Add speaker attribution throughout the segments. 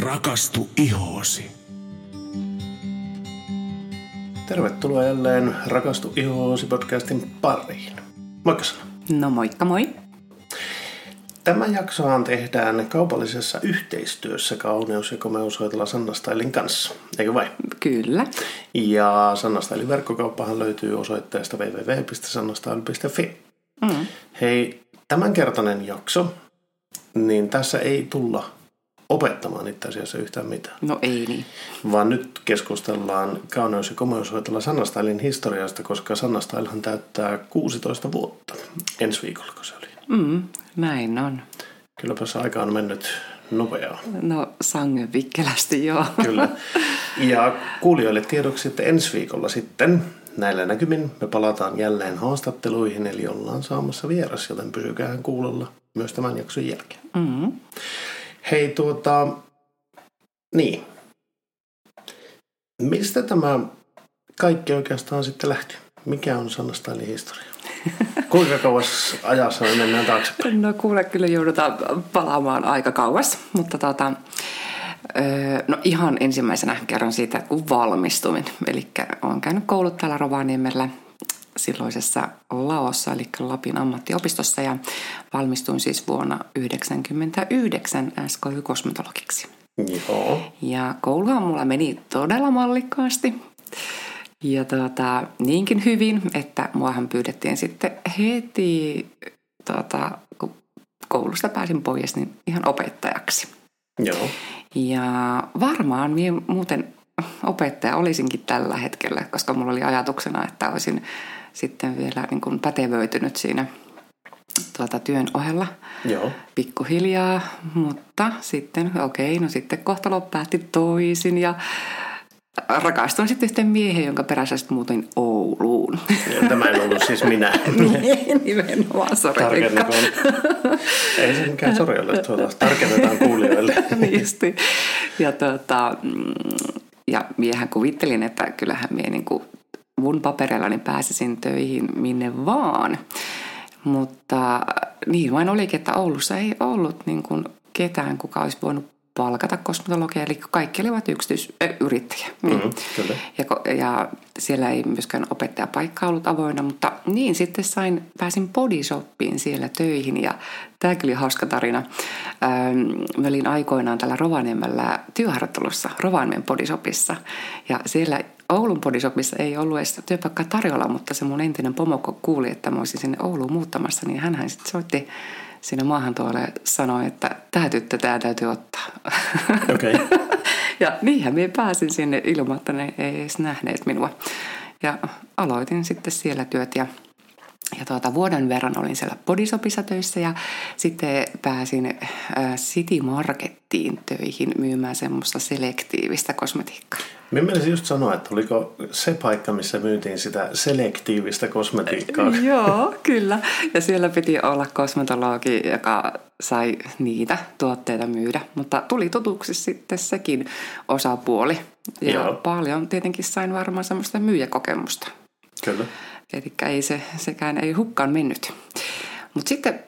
Speaker 1: Rakastu ihoosi.
Speaker 2: Tervetuloa jälleen Rakastu ihoosi podcastin pariin. Moikka Sanna.
Speaker 3: No moikka moi.
Speaker 2: Tämä jaksohan tehdään kaupallisessa yhteistyössä kauneus- ja komeushoitola Sanna Stylin kanssa, eikö vai?
Speaker 3: Kyllä.
Speaker 2: Ja Sanna Stylin verkkokauppahan löytyy osoitteesta www.sannastyle.fi. Mm. Hei, tämänkertainen jakso, niin tässä ei tulla opettamaan itse asiassa yhtään mitään.
Speaker 3: No ei niin.
Speaker 2: Vaan nyt keskustellaan kauneus- ja komeushoitola Sanna Stylin historiasta, koska Sanna Stylehan täyttää 16 vuotta ensi viikolla, kun se oli.
Speaker 3: Mm, näin on.
Speaker 2: Kylläpä se aika on mennyt nopeaa.
Speaker 3: No sangen vikkelästi, joo.
Speaker 2: Kyllä. Ja kuulijoille tiedoksi, että ensi viikolla sitten näillä näkymin me palataan jälleen haastatteluihin, eli ollaan saamassa vieras, joten pysykää kuulolla myös tämän jakson jälkeen.
Speaker 3: Mm.
Speaker 2: Hei tuota, niin. Mistä tämä kaikki oikeastaan sitten lähti? Mikä on Sanna Stylin historia? Kuinka kauas ajassa me mennään taaksepäin?
Speaker 3: No kuule, kyllä joudutaan palaamaan aika kauas, mutta tota, no ihan ensimmäisenä kerron siitä, kun valmistuin. Eli olen käynyt koulut täällä Rovaniemellä silloisessa Laossa, eli Lapin ammattiopistossa, ja valmistuin siis vuonna 1999 SKY-kosmetologiksi.
Speaker 2: Joo.
Speaker 3: Ja kouluhan mulla meni todella mallikkaasti. Ja tuota, niinkin hyvin, että muahan pyydettiin sitten heti, tuota, kun koulusta pääsin pois, niin ihan opettajaksi.
Speaker 2: Joo.
Speaker 3: Ja varmaan minä muuten opettaja olisinkin tällä hetkellä, koska mulla oli ajatuksena, että olisin sitten vielä niin kuin pätevöitynyt siinä tuota työn ohella
Speaker 2: Joo.
Speaker 3: pikkuhiljaa, mutta sitten okei, okay, no sitten kohtalo päätti toisin ja rakastuin sitten yhteen miehen, jonka perässä sitten muutin Ouluun.
Speaker 2: Ja tämä ei ollut siis minä.
Speaker 3: Niin, nimenomaan, sori
Speaker 2: Ei se mikään sori ole, tuota, tarkennetaan kuulijoille.
Speaker 3: Niisti. Ja, tuota, ja miehän kuvittelin, että kyllähän mie niin kuin mun paperillani pääsisin töihin minne vaan. Mutta niin vain olikin, että Oulussa ei ollut niin kuin ketään, kuka olisi voinut palkata kosmetologia, eli kaikki olivat yksityisyrittäjiä.
Speaker 2: Mm-hmm, kyllä.
Speaker 3: Ja, ja siellä ei myöskään opettajapaikka ollut avoinna, mutta niin sitten sain, pääsin bodyshoppiin siellä töihin ja tämä oli hauska tarina. Ähm, mä olin aikoinaan tällä Rovaniemellä työharjoittelussa Rovaniemen bodyshopissa ja siellä Oulun bodyshopissa ei ollut edes työpaikkaa tarjolla, mutta se mun entinen pomo kuuli, että mä olisin sinne Ouluun muuttamassa, niin hän sitten soitti sinne maahan tuolle sanoi, että tämä tyttö tämä täytyy ottaa.
Speaker 2: Okay.
Speaker 3: ja niinhän minä pääsin sinne ilman, että ne ei edes nähneet minua. Ja aloitin sitten siellä työt ja ja tuota, vuoden verran olin siellä Bodysopissa töissä ja sitten pääsin City Markettiin töihin myymään semmoista selektiivistä kosmetiikkaa.
Speaker 2: Minä mielestä just sanoa, että oliko se paikka, missä myytiin sitä selektiivistä kosmetiikkaa.
Speaker 3: Joo, kyllä. Ja siellä piti olla kosmetologi, joka sai niitä tuotteita myydä. Mutta tuli tutuksi sitten sekin osapuoli. Ja Joo. paljon tietenkin sain varmaan semmoista myyjäkokemusta.
Speaker 2: Kyllä.
Speaker 3: Eli ei se, sekään ei hukkaan mennyt. Mutta sitten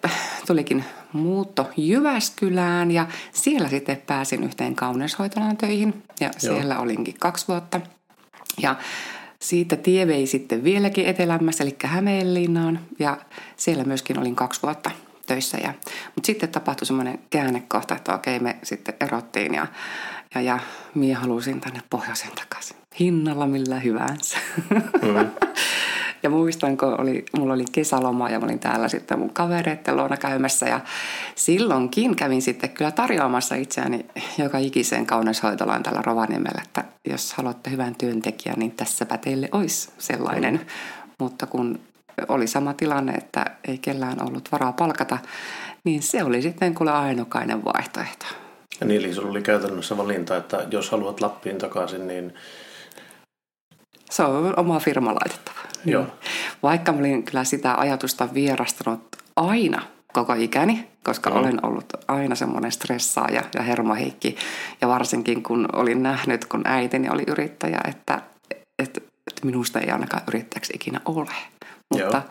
Speaker 3: tulikin muutto Jyväskylään ja siellä sitten pääsin yhteen kauneushoitolaan töihin ja Joo. siellä olinkin kaksi vuotta. Ja siitä tie vei sitten vieläkin etelämmässä, eli Hämeenlinnaan ja siellä myöskin olin kaksi vuotta töissä. Ja, mutta sitten tapahtui semmoinen käännekohta, että okei me sitten erottiin ja, ja, ja mie halusin tänne pohjoisen takaisin. Hinnalla millä hyvänsä. Mm. Ja muistan, kun oli, mulla oli kesäloma ja mä olin täällä sitten mun kavereiden luona käymässä. Ja silloinkin kävin sitten kyllä tarjoamassa itseäni joka ikiseen kauneushoitolaan tällä Rovaniemellä, että jos haluatte hyvän työntekijän, niin tässäpä teille olisi sellainen. Mm. Mutta kun oli sama tilanne, että ei kellään ollut varaa palkata, niin se oli sitten kuule ainokainen vaihtoehto.
Speaker 2: Ja niin, eli sulla oli käytännössä valinta, että jos haluat Lappiin takaisin, niin...
Speaker 3: Se on oma firma laitettava.
Speaker 2: Joo.
Speaker 3: Vaikka mä olin kyllä sitä ajatusta vierastanut aina koko ikäni, koska mm. olen ollut aina semmoinen stressaaja ja hermoheikki. Ja varsinkin kun olin nähnyt, kun äitini oli yrittäjä, että, että, että minusta ei ainakaan yrittäjäksi ikinä ole. Mutta,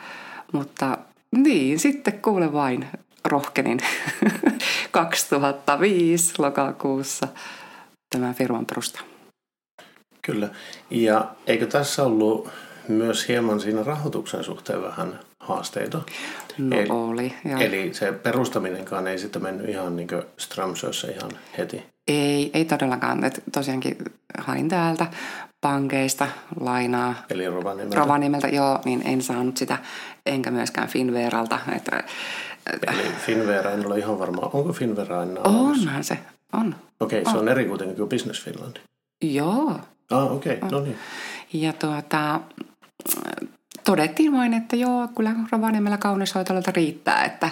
Speaker 3: mutta niin, sitten kuule vain rohkenin 2005 lokakuussa tämän firman perustaa.
Speaker 2: Kyllä. Ja eikö tässä ollut myös hieman siinä rahoituksen suhteen vähän haasteita?
Speaker 3: No eli, oli.
Speaker 2: Joo. Eli se perustaminenkaan ei sitten mennyt ihan niin Strömsössä ihan heti?
Speaker 3: Ei, ei todellakaan. Et tosiaankin hain täältä pankeista lainaa.
Speaker 2: Eli Rovaniemeltä?
Speaker 3: Rovaniemeltä, joo, niin en saanut sitä, enkä myöskään Finveralta. Että,
Speaker 2: Eli Finvera, en ole ihan varma. Onko Finvera enää
Speaker 3: Onhan se, on.
Speaker 2: Okei, okay, se on. on eri kuitenkin kuin Business Finland.
Speaker 3: Joo.
Speaker 2: Ah, okei, okay. no niin.
Speaker 3: Ja tuota, todettiin vain, että joo, kyllä Rovaniemellä kaunishoitolta riittää, että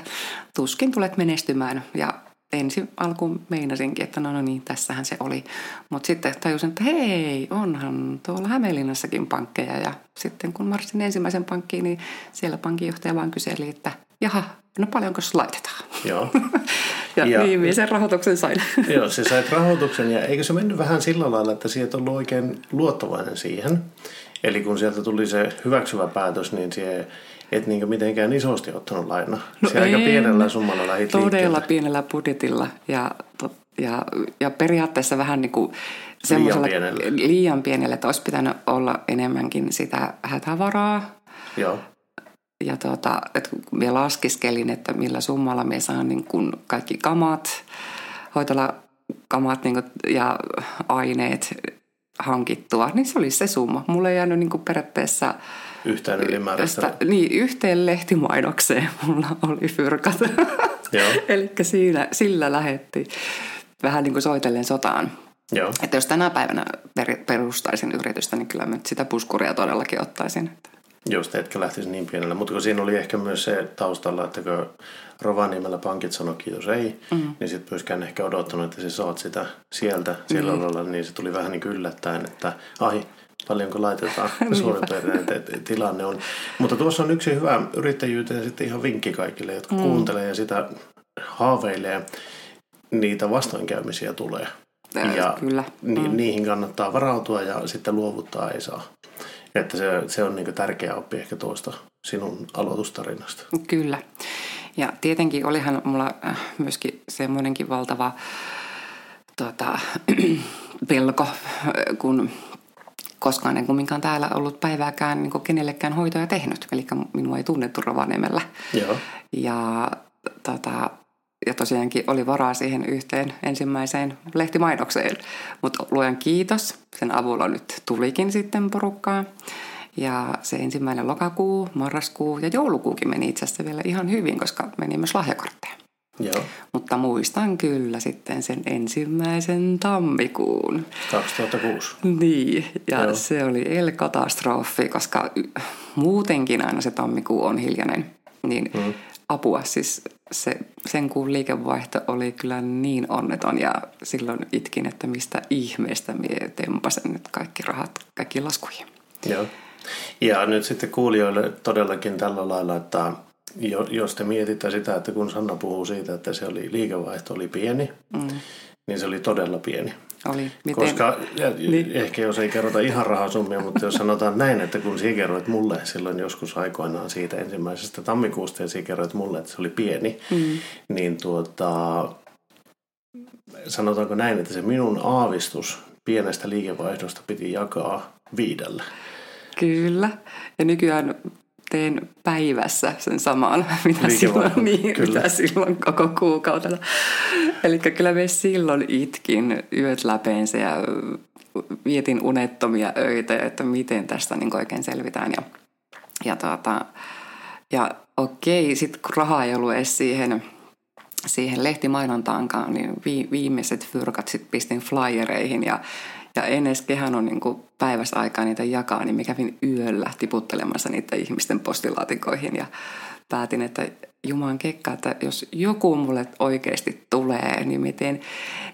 Speaker 3: tuskin tulet menestymään. Ja ensin alkuun meinasinkin, että no, no niin, tässähän se oli. Mutta sitten tajusin, että hei, onhan tuolla Hämeenlinnassakin pankkeja. Ja sitten kun marssin ensimmäisen pankkiin, niin siellä pankinjohtaja vaan kyseli, että jaha, no paljonko se laitetaan?
Speaker 2: Joo.
Speaker 3: ja, ja viimeisen rahoituksen sain.
Speaker 2: joo, se sait rahoituksen ja eikö se mennyt vähän sillä lailla, että sieltä on oikein luottavainen siihen. Eli kun sieltä tuli se hyväksyvä päätös, niin se et niin mitenkään isosti ottanut lainaa. No se aika pienellä summalla lähit
Speaker 3: Todella
Speaker 2: liikkeelle.
Speaker 3: pienellä budjetilla ja, ja, ja periaatteessa vähän niin kuin
Speaker 2: liian pienellä.
Speaker 3: liian pienellä, että olisi pitänyt olla enemmänkin sitä hätävaraa.
Speaker 2: Joo.
Speaker 3: Ja tuota, että minä laskiskelin, että millä summalla me saan niin kuin kaikki kamat, hoitolakamat niin kuin, ja aineet hankittua, niin se oli se summa. Mulla ei jäänyt niin kuin periaatteessa
Speaker 2: Yhtään ylimääräistä.
Speaker 3: Niin, yhteen lehtimainokseen mulla oli fyrkat. Eli siinä, sillä lähetti vähän niin kuin soitellen sotaan.
Speaker 2: Joo.
Speaker 3: Että jos tänä päivänä per, perustaisin yritystä, niin kyllä mä sitä puskuria todellakin ottaisin.
Speaker 2: Just, etkä lähtisi niin pienellä. Mutta kun siinä oli ehkä myös se taustalla, että kun Rovaniemellä pankit sanoi kiitos ei, mm. niin sitten myöskään ehkä odottanut, että sä saat sitä sieltä sillä mm. lailla, niin se tuli vähän niin yllättäen, että ai, paljonko laitetaan suurin piirtein tilanne on. Mutta tuossa on yksi hyvä yrittäjyyteen sitten ihan vinkki kaikille, jotka mm. kuuntelee ja sitä haaveilee. Niitä vastoinkäymisiä tulee.
Speaker 3: Ja Kyllä.
Speaker 2: Ni- mm. niihin kannattaa varautua ja sitten luovuttaa ei saa. Että se, se on niin tärkeä oppi ehkä tuosta sinun aloitustarinasta.
Speaker 3: Kyllä. Ja tietenkin olihan mulla äh, myöskin semmoinenkin valtava tota, pelko, äh, kun koskaan en kumminkaan täällä ollut päivääkään niin kenellekään hoitoja tehnyt. Eli minua ei tunnettu Rovaniemellä.
Speaker 2: Joo.
Speaker 3: Ja, tota, ja tosiaankin oli varaa siihen yhteen ensimmäiseen lehtimainokseen. Mutta luojan kiitos, sen avulla nyt tulikin sitten porukkaa. Ja se ensimmäinen lokakuu, marraskuu ja joulukuukin meni itse asiassa vielä ihan hyvin, koska meni myös lahjakortteja.
Speaker 2: Joo.
Speaker 3: Mutta muistan kyllä sitten sen ensimmäisen tammikuun.
Speaker 2: 2006.
Speaker 3: Niin, ja Joo. se oli el-katastrofi, koska muutenkin aina se tammikuu on hiljainen. Niin mm. Apua, siis se, sen kuun liikevaihto oli kyllä niin onneton ja silloin itkin, että mistä ihmeestä mie tempasen nyt kaikki rahat, kaikki laskuihin.
Speaker 2: Joo. Ja nyt sitten kuulijoille todellakin tällä lailla, että jos te mietitte sitä, että kun Sanna puhuu siitä, että se oli liikevaihto oli pieni, mm. niin se oli todella pieni.
Speaker 3: Oli. Miten?
Speaker 2: Koska, ja, niin. ehkä jos ei kerrota ihan rahasummia, mutta jos sanotaan näin, että kun sinä kerroit mulle silloin joskus aikoinaan siitä ensimmäisestä tammikuusta ja sinä kerroit mulle, että se oli pieni, mm. niin tuota, sanotaanko näin, että se minun aavistus pienestä liikevaihdosta piti jakaa viidellä.
Speaker 3: Kyllä. Ja nykyään teen päivässä sen saman, mitä silloin, niin, mitä silloin koko kuukautena. Eli kyllä me silloin itkin yöt läpeensä ja vietin unettomia öitä, että miten tästä niin oikein selvitään. Ja, ja, tuota, ja okei, sitten kun rahaa ei ollut edes siihen, siihen lehtimainontaankaan, niin vi, viimeiset fyrkat sitten pistin flyereihin ja ja en edes kehän on niin päivässä aikaa niitä jakaa, niin mä kävin yöllä tiputtelemassa niitä ihmisten postilaatikoihin ja päätin, että Juman kekka, että jos joku mulle oikeasti tulee, niin miten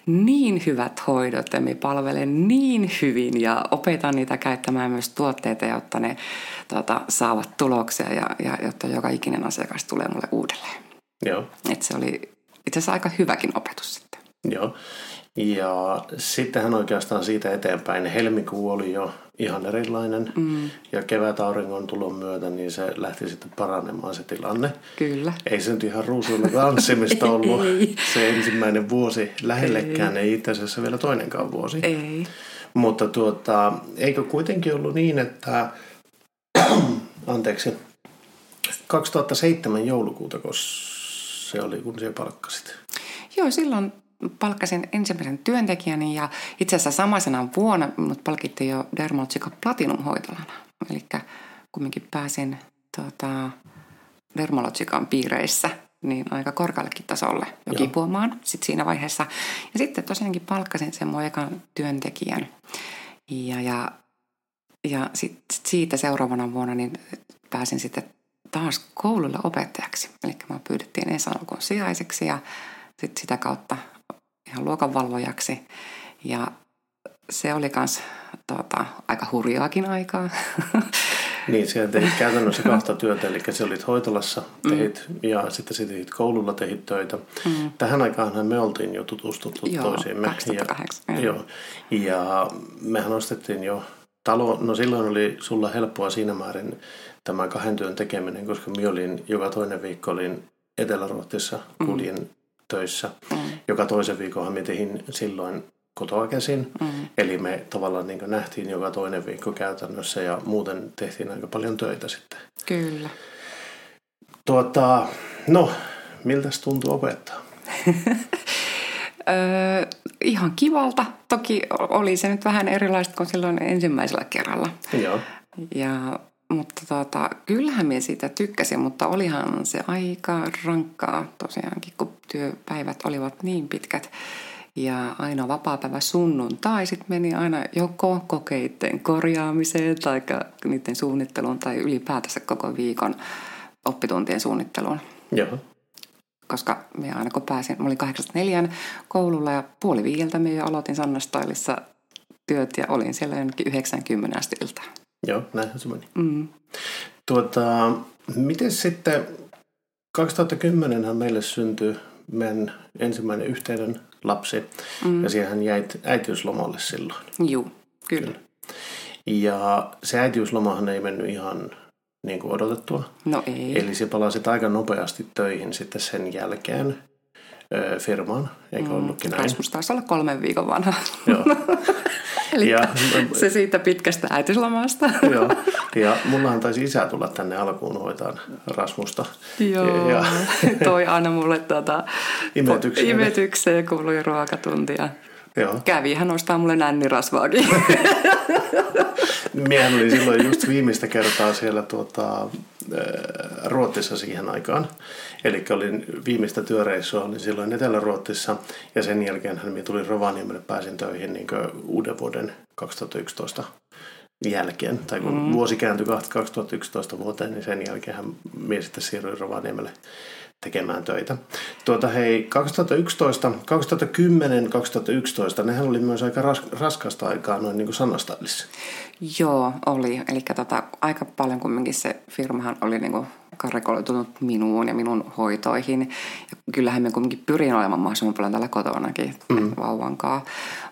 Speaker 3: niin hyvät hoidot ja me palvelen niin hyvin ja opetan niitä käyttämään myös tuotteita, jotta ne tuota, saavat tuloksia ja, ja jotta joka ikinen asiakas tulee mulle uudelleen.
Speaker 2: Joo.
Speaker 3: Et se oli itse asiassa aika hyväkin opetus sitten.
Speaker 2: Joo. Ja sittenhän oikeastaan siitä eteenpäin helmikuu oli jo ihan erilainen. Mm. Ja kevät auringon tulon myötä, niin se lähti sitten paranemaan se tilanne.
Speaker 3: Kyllä.
Speaker 2: Ei se nyt ihan ruusuilla tanssimista ollut se ensimmäinen vuosi lähellekään, ei. ei itse asiassa vielä toinenkaan vuosi.
Speaker 3: Ei.
Speaker 2: Mutta tuota, eikö kuitenkin ollut niin, että anteeksi, 2007 joulukuuta, kun se oli, kun se palkkasit?
Speaker 3: Joo, silloin palkkasin ensimmäisen työntekijäni ja itse asiassa samaisena vuonna mut palkittiin jo Dermalogica Platinum-hoitolana. Eli kumminkin pääsin tota, Dermalogican piireissä niin aika korkeallekin tasolle jo kipuamaan sit siinä vaiheessa. Ja sitten tosiaankin palkkasin sen mun ekan työntekijän. Ja, ja, ja sit, sit siitä seuraavana vuonna niin pääsin sitten taas koululle opettajaksi. Eli mä pyydettiin ensi alkuun sijaiseksi ja sitten sitä kautta ihan luokanvalvojaksi. Ja se oli myös tuota, aika hurjaakin aikaa.
Speaker 2: Niin, siellä teit käytännössä kahta työtä, eli se olit hoitolassa tehit, mm. ja sitten sä teit koululla tehit töitä. Mm. Tähän aikaan me oltiin jo tutustuttu
Speaker 3: joo,
Speaker 2: toisiimme.
Speaker 3: 2008.
Speaker 2: Ja, joo. ja mehän ostettiin jo talo, no silloin oli sulla helppoa siinä määrin tämä kahden työn tekeminen, koska minä olin joka toinen viikko olin Etelä-Ruotsissa, kuljin mm. Töissä. Mm. Joka toisen viikon me tehin silloin kotoa käsin. Mm. Eli me tavallaan niin nähtiin joka toinen viikko käytännössä ja muuten tehtiin aika paljon töitä sitten.
Speaker 3: Kyllä.
Speaker 2: Tuota, no, miltä tuntuu opettaa?
Speaker 3: öö, ihan kivalta. Toki oli se nyt vähän erilaista kuin silloin ensimmäisellä kerralla.
Speaker 2: Joo.
Speaker 3: Ja, mutta tota, kyllähän minä siitä tykkäsin, mutta olihan se aika rankkaa tosiaankin, kun työpäivät olivat niin pitkät. Ja aina vapaa-päivä sunnuntai sitten meni aina joko kokeiden korjaamiseen tai niiden suunnitteluun tai ylipäätänsä koko viikon oppituntien suunnitteluun.
Speaker 2: Joo.
Speaker 3: Koska me aina kun pääsin, mä olin 84 koululla ja puoli viieltä me jo aloitin Sannastailissa työt ja olin siellä jonnekin 90 asti iltaan.
Speaker 2: Joo, näinhän se meni.
Speaker 3: Mm.
Speaker 2: Tuota, miten sitten 2010 meille syntyi meidän ensimmäinen yhteinen lapsi. Mm. Ja siihen jäit äitiyslomalle silloin.
Speaker 3: Joo, kyllä. kyllä.
Speaker 2: Ja se äitiyslomahan ei mennyt ihan niin kuin odotettua.
Speaker 3: No ei.
Speaker 2: Eli se palasit aika nopeasti töihin sitten sen jälkeen firmaan, eikö mm. ollutkin näin?
Speaker 3: Rasmus taisi olla kolmen viikon vanha.
Speaker 2: Joo.
Speaker 3: Eli ja, se siitä pitkästä äitiyslomasta.
Speaker 2: Joo, ja mullahan taisi isä tulla tänne alkuun hoitaan Rasmusta.
Speaker 3: Joo, ja, toi aina mulle tuota,
Speaker 2: imetykseen.
Speaker 3: imetykseen kuului ruokatuntia.
Speaker 2: Joo.
Speaker 3: Kävi hän ostaa mulle nännirasvaakin.
Speaker 2: Miehän oli silloin just viimeistä kertaa siellä tuota, Ruotsissa siihen aikaan. Eli olin viimeistä työreissua, olin silloin Etelä-Ruotsissa ja sen jälkeen hän tuli Rovaniemelle, pääsin töihin niin uuden vuoden 2011 jälkeen, tai kun mm. vuosi kääntyi 2011 vuoteen, niin sen jälkeen hän mies sitten siirryi Rovaniemelle tekemään töitä. Tuota hei, 2011, 2010, 2011, nehän oli myös aika ras, raskasta aikaa noin niin kuin sanastallissa.
Speaker 3: Joo, oli. Eli tota, aika paljon kumminkin se firmahan oli niin kuin karikoitunut minuun ja minun hoitoihin. Ja kyllähän me kumminkin pyrin olemaan mahdollisimman paljon täällä kotonakin mm. vauvankaa.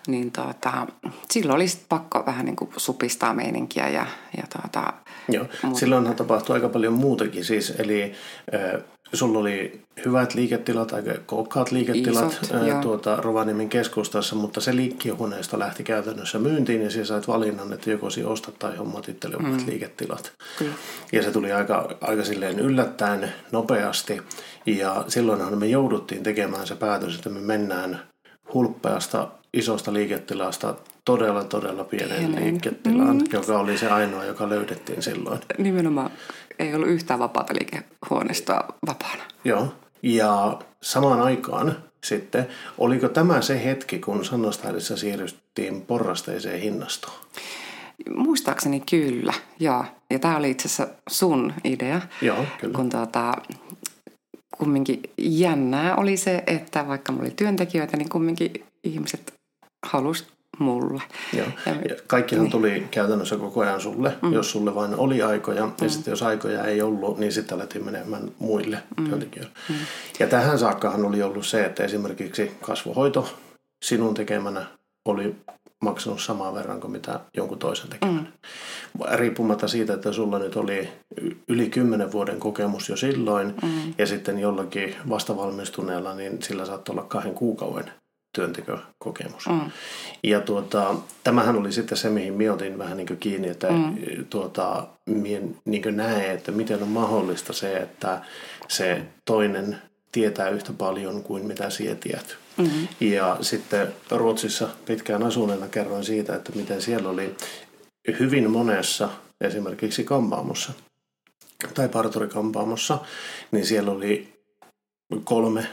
Speaker 3: Niin tota, silloin oli pakko vähän niin kuin supistaa meininkiä ja, ja tota,
Speaker 2: Joo, silloinhan tapahtui aika paljon muutakin siis, eli äh, sulla oli hyvät liiketilat, aika kookkaat liiketilat Isot, ää, tuota, Rovaniemen keskustassa, mutta se liikkihuoneesta lähti käytännössä myyntiin ja siellä sait valinnan, että joko si ostat tai hommat itselle mm. liiketilat. Kyllä. Ja se tuli aika, aika silleen yllättäen nopeasti ja silloinhan me jouduttiin tekemään se päätös, että me mennään hulppeasta isosta liiketilasta todella, todella pienen Pienen. liiketilaan, mm. joka oli se ainoa, joka löydettiin silloin.
Speaker 3: Nimenomaan ei ollut yhtään vapaata liikehuoneistoa vapaana.
Speaker 2: Joo, ja samaan aikaan sitten, oliko tämä se hetki, kun Sannastahdissa siirryttiin porrasteiseen hinnastoon?
Speaker 3: Muistaakseni kyllä, joo. Ja tämä oli itse asiassa sun idea.
Speaker 2: Joo, kyllä.
Speaker 3: Kun tuota, kumminkin jännää oli se, että vaikka mulla oli työntekijöitä, niin kumminkin ihmiset halusivat mulle.
Speaker 2: Joo. Ja kaikkihan niin. tuli käytännössä koko ajan sulle, mm. jos sulle vain oli aikoja. Mm. Ja sitten jos aikoja ei ollut, niin sitten alettiin menemään muille mm. työntekijöille. Mm. Ja tähän saakkahan oli ollut se, että esimerkiksi kasvohoito sinun tekemänä oli maksanut samaa verran kuin mitä jonkun toisen tekemään. Mm. Riippumatta siitä, että sulla nyt oli yli kymmenen vuoden kokemus jo silloin mm. ja sitten jollakin vastavalmistuneella, niin sillä saattoi olla kahden kuukauden työntekokokemus. Mm. Ja tuota, tämähän oli sitten se, mihin mietin vähän niin kiinni, että mm. tuota, mien niin näe, että miten on mahdollista se, että se toinen tietää yhtä paljon kuin mitä sinä tiedät. Mm-hmm. Ja sitten Ruotsissa pitkään asuneena kerroin siitä, että miten siellä oli hyvin monessa, esimerkiksi kampaamossa tai parturikampaamossa, niin siellä oli kolme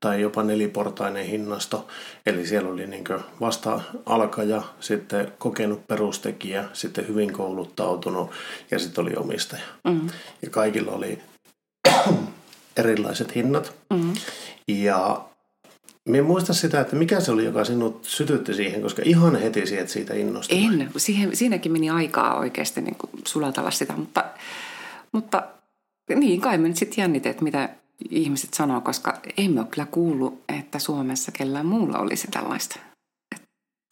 Speaker 2: tai jopa neliportainen hinnasto. Eli siellä oli niin vasta alkaja, sitten kokenut perustekijä, sitten hyvin kouluttautunut ja sitten oli omistaja. Mm. Ja kaikilla oli erilaiset hinnat. Mm. Ja Minä muista sitä, että mikä se oli, joka sinut sytytti siihen, koska ihan heti sieltä siitä innostui.
Speaker 3: En. Siihen, siinäkin meni aikaa oikeasti niin kuin sulatella sitä, mutta, mutta niin kai me nyt sitten jännit, että mitä ihmiset sanoo, koska emme ole kyllä kuullut, että Suomessa kellään muulla olisi tällaista.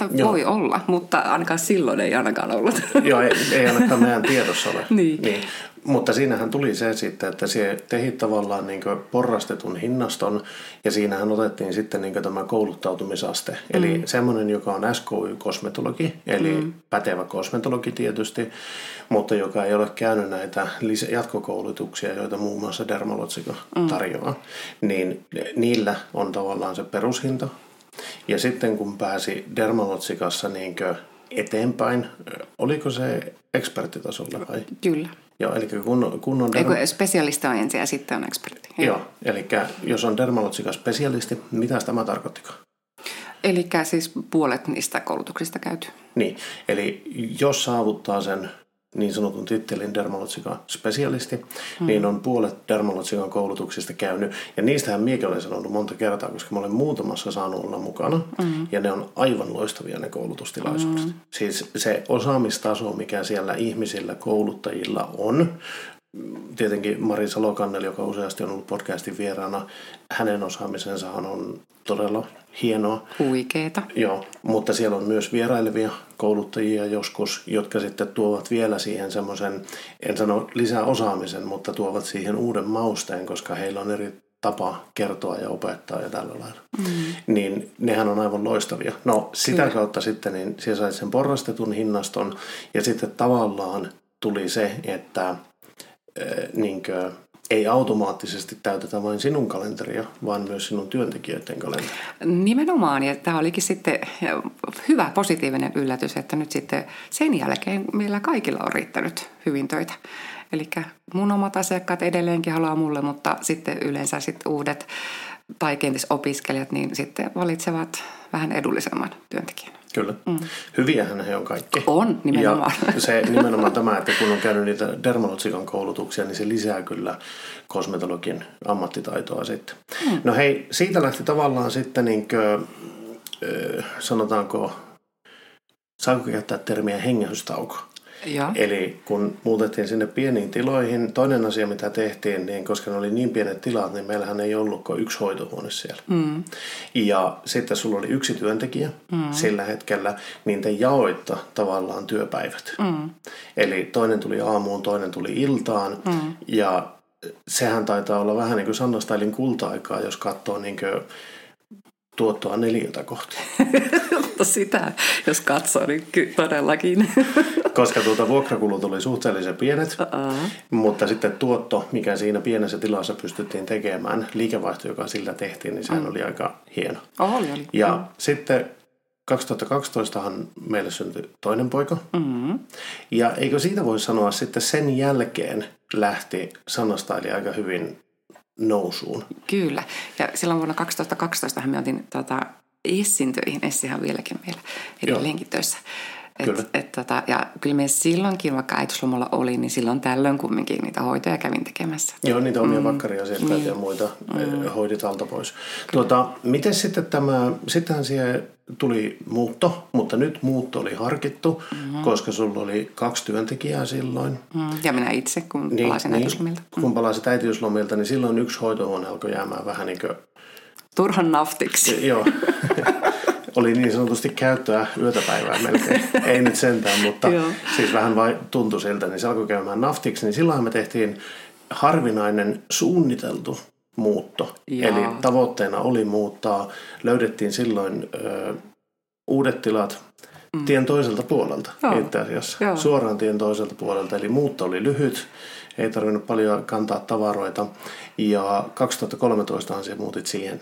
Speaker 3: Että voi olla, mutta ainakaan silloin ei ainakaan ollut.
Speaker 2: Joo, ei, ei ainakaan meidän tiedossa ole. niin. niin. Mutta siinähän tuli se sitten, että se tehi tavallaan niin porrastetun hinnaston ja siinähän otettiin sitten niin tämä kouluttautumisaste. Mm. Eli semmoinen, joka on SKY-kosmetologi, eli mm. pätevä kosmetologi tietysti, mutta joka ei ole käynyt näitä jatkokoulutuksia, joita muun muassa Dermalotsika mm. tarjoaa, niin niillä on tavallaan se perushinta. Ja sitten kun pääsi Dermalotsikassa niin eteenpäin, oliko se eksperttitasolla vai?
Speaker 3: Kyllä.
Speaker 2: Joo, eli kun, kun on...
Speaker 3: Derm... Eikö spesialista on ensin ja sitten on ekspertti.
Speaker 2: Joo, Joo eli jos on dermalotsika spesialisti, mitä tämä tarkoittikaan?
Speaker 3: Eli siis puolet niistä koulutuksista käyty.
Speaker 2: Niin, eli jos saavuttaa sen niin sanotun tittelin dermalotsikan spesialisti, mm. niin on puolet dermalotsikan koulutuksista käynyt. Ja niistähän minäkin olen sanonut monta kertaa, koska mä olen muutamassa saanut olla mukana. Mm. Ja ne on aivan loistavia ne koulutustilaisuudet. Mm. Siis se osaamistaso, mikä siellä ihmisillä, kouluttajilla on, tietenkin Mari Salokannel, joka useasti on ollut podcastin vieraana, hänen osaamisensa on todella hienoa.
Speaker 3: Huikeeta.
Speaker 2: Joo, mutta siellä on myös vierailevia kouluttajia joskus, jotka sitten tuovat vielä siihen semmoisen, en sano lisää osaamisen, mutta tuovat siihen uuden mausteen, koska heillä on eri tapa kertoa ja opettaa ja tällä lailla. Mm. Niin nehän on aivan loistavia. No sitä Kyllä. kautta sitten niin siellä sait sen porrastetun hinnaston ja sitten tavallaan tuli se, että niin kuin, ei automaattisesti täytetä vain sinun kalenteria, vaan myös sinun työntekijöiden kalenteria.
Speaker 3: Nimenomaan, ja tämä olikin sitten hyvä positiivinen yllätys, että nyt sitten sen jälkeen meillä kaikilla on riittänyt hyvin töitä. Eli mun omat asiakkaat edelleenkin haluaa mulle, mutta sitten yleensä sitten uudet tai kenties opiskelijat, niin sitten valitsevat vähän edullisemman työntekijän.
Speaker 2: Kyllä. Mm. Hyviähän he on kaikki.
Speaker 3: On, nimenomaan.
Speaker 2: Ja se nimenomaan tämä, että kun on käynyt niitä dermalotsikan koulutuksia, niin se lisää kyllä kosmetologin ammattitaitoa sitten. Mm. No hei, siitä lähti tavallaan sitten niin kuin, sanotaanko, saanko käyttää termiä hengähystauko?
Speaker 3: Ja.
Speaker 2: Eli kun muutettiin sinne pieniin tiloihin, toinen asia mitä tehtiin, niin koska ne oli niin pienet tilat, niin meillähän ei ollut kuin yksi hoitohuone siellä. Mm. Ja sitten sulla oli yksi työntekijä mm. sillä hetkellä, niin te jaoitta tavallaan työpäivät. Mm. Eli toinen tuli aamuun, toinen tuli iltaan mm. ja sehän taitaa olla vähän niin kuin Sanna kulta-aikaa, jos katsoo niin kuin tuottoa neliötä kohti.
Speaker 3: Mutta sitä, jos katsoo, niin ky- todellakin.
Speaker 2: Koska tuota vuokrakulut oli suhteellisen pienet, uh-uh. mutta sitten tuotto, mikä siinä pienessä tilassa pystyttiin tekemään, liikevaihto, joka sillä tehtiin, niin sehän mm. oli aika hieno.
Speaker 3: Oh, oli, oli.
Speaker 2: Ja mm. sitten 2012han meille syntyi toinen poika. Mm-hmm. Ja eikö siitä voi sanoa sitten sen jälkeen lähti sanastaili aika hyvin nousuun.
Speaker 3: Kyllä. Ja silloin vuonna 2012 me otin tota, Essin töihin. Essihan vieläkin meillä edelleenkin töissä. Et, kyllä. Et, tota, ja kyllä me silloinkin, vaikka äitiyslomalla oli, niin silloin tällöin kumminkin niitä hoitoja kävin tekemässä.
Speaker 2: Joo, niitä omia mm. vakkariasiakkaita niin. ja muita mm. hoidit alta pois. Tuota, miten sitten tämä, sittenhän siihen tuli muutto, mutta nyt muutto oli harkittu, mm-hmm. koska sulla oli kaksi työntekijää silloin.
Speaker 3: Mm, ja minä itse, kun niin, palasin niin, äitiyslomilta.
Speaker 2: Mm. Kun palasit äitiyslomilta, niin silloin yksi hoitohuone alkoi jäämään vähän niin kuin...
Speaker 3: Turhan naftiksi.
Speaker 2: Joo. oli niin sanotusti käyttöä yötäpäivää melkein. Ei nyt sentään, mutta siis vähän vai tuntui siltä, niin se alkoi käymään naftiksi. Niin silloin me tehtiin harvinainen suunniteltu muutto. Jaa. Eli tavoitteena oli muuttaa, löydettiin silloin ö, uudet tilat mm. tien toiselta puolelta Joo. itse asiassa. Joo. Suoraan tien toiselta puolelta. Eli muutto oli lyhyt, ei tarvinnut paljon kantaa tavaroita. Ja 2013 se muutit siihen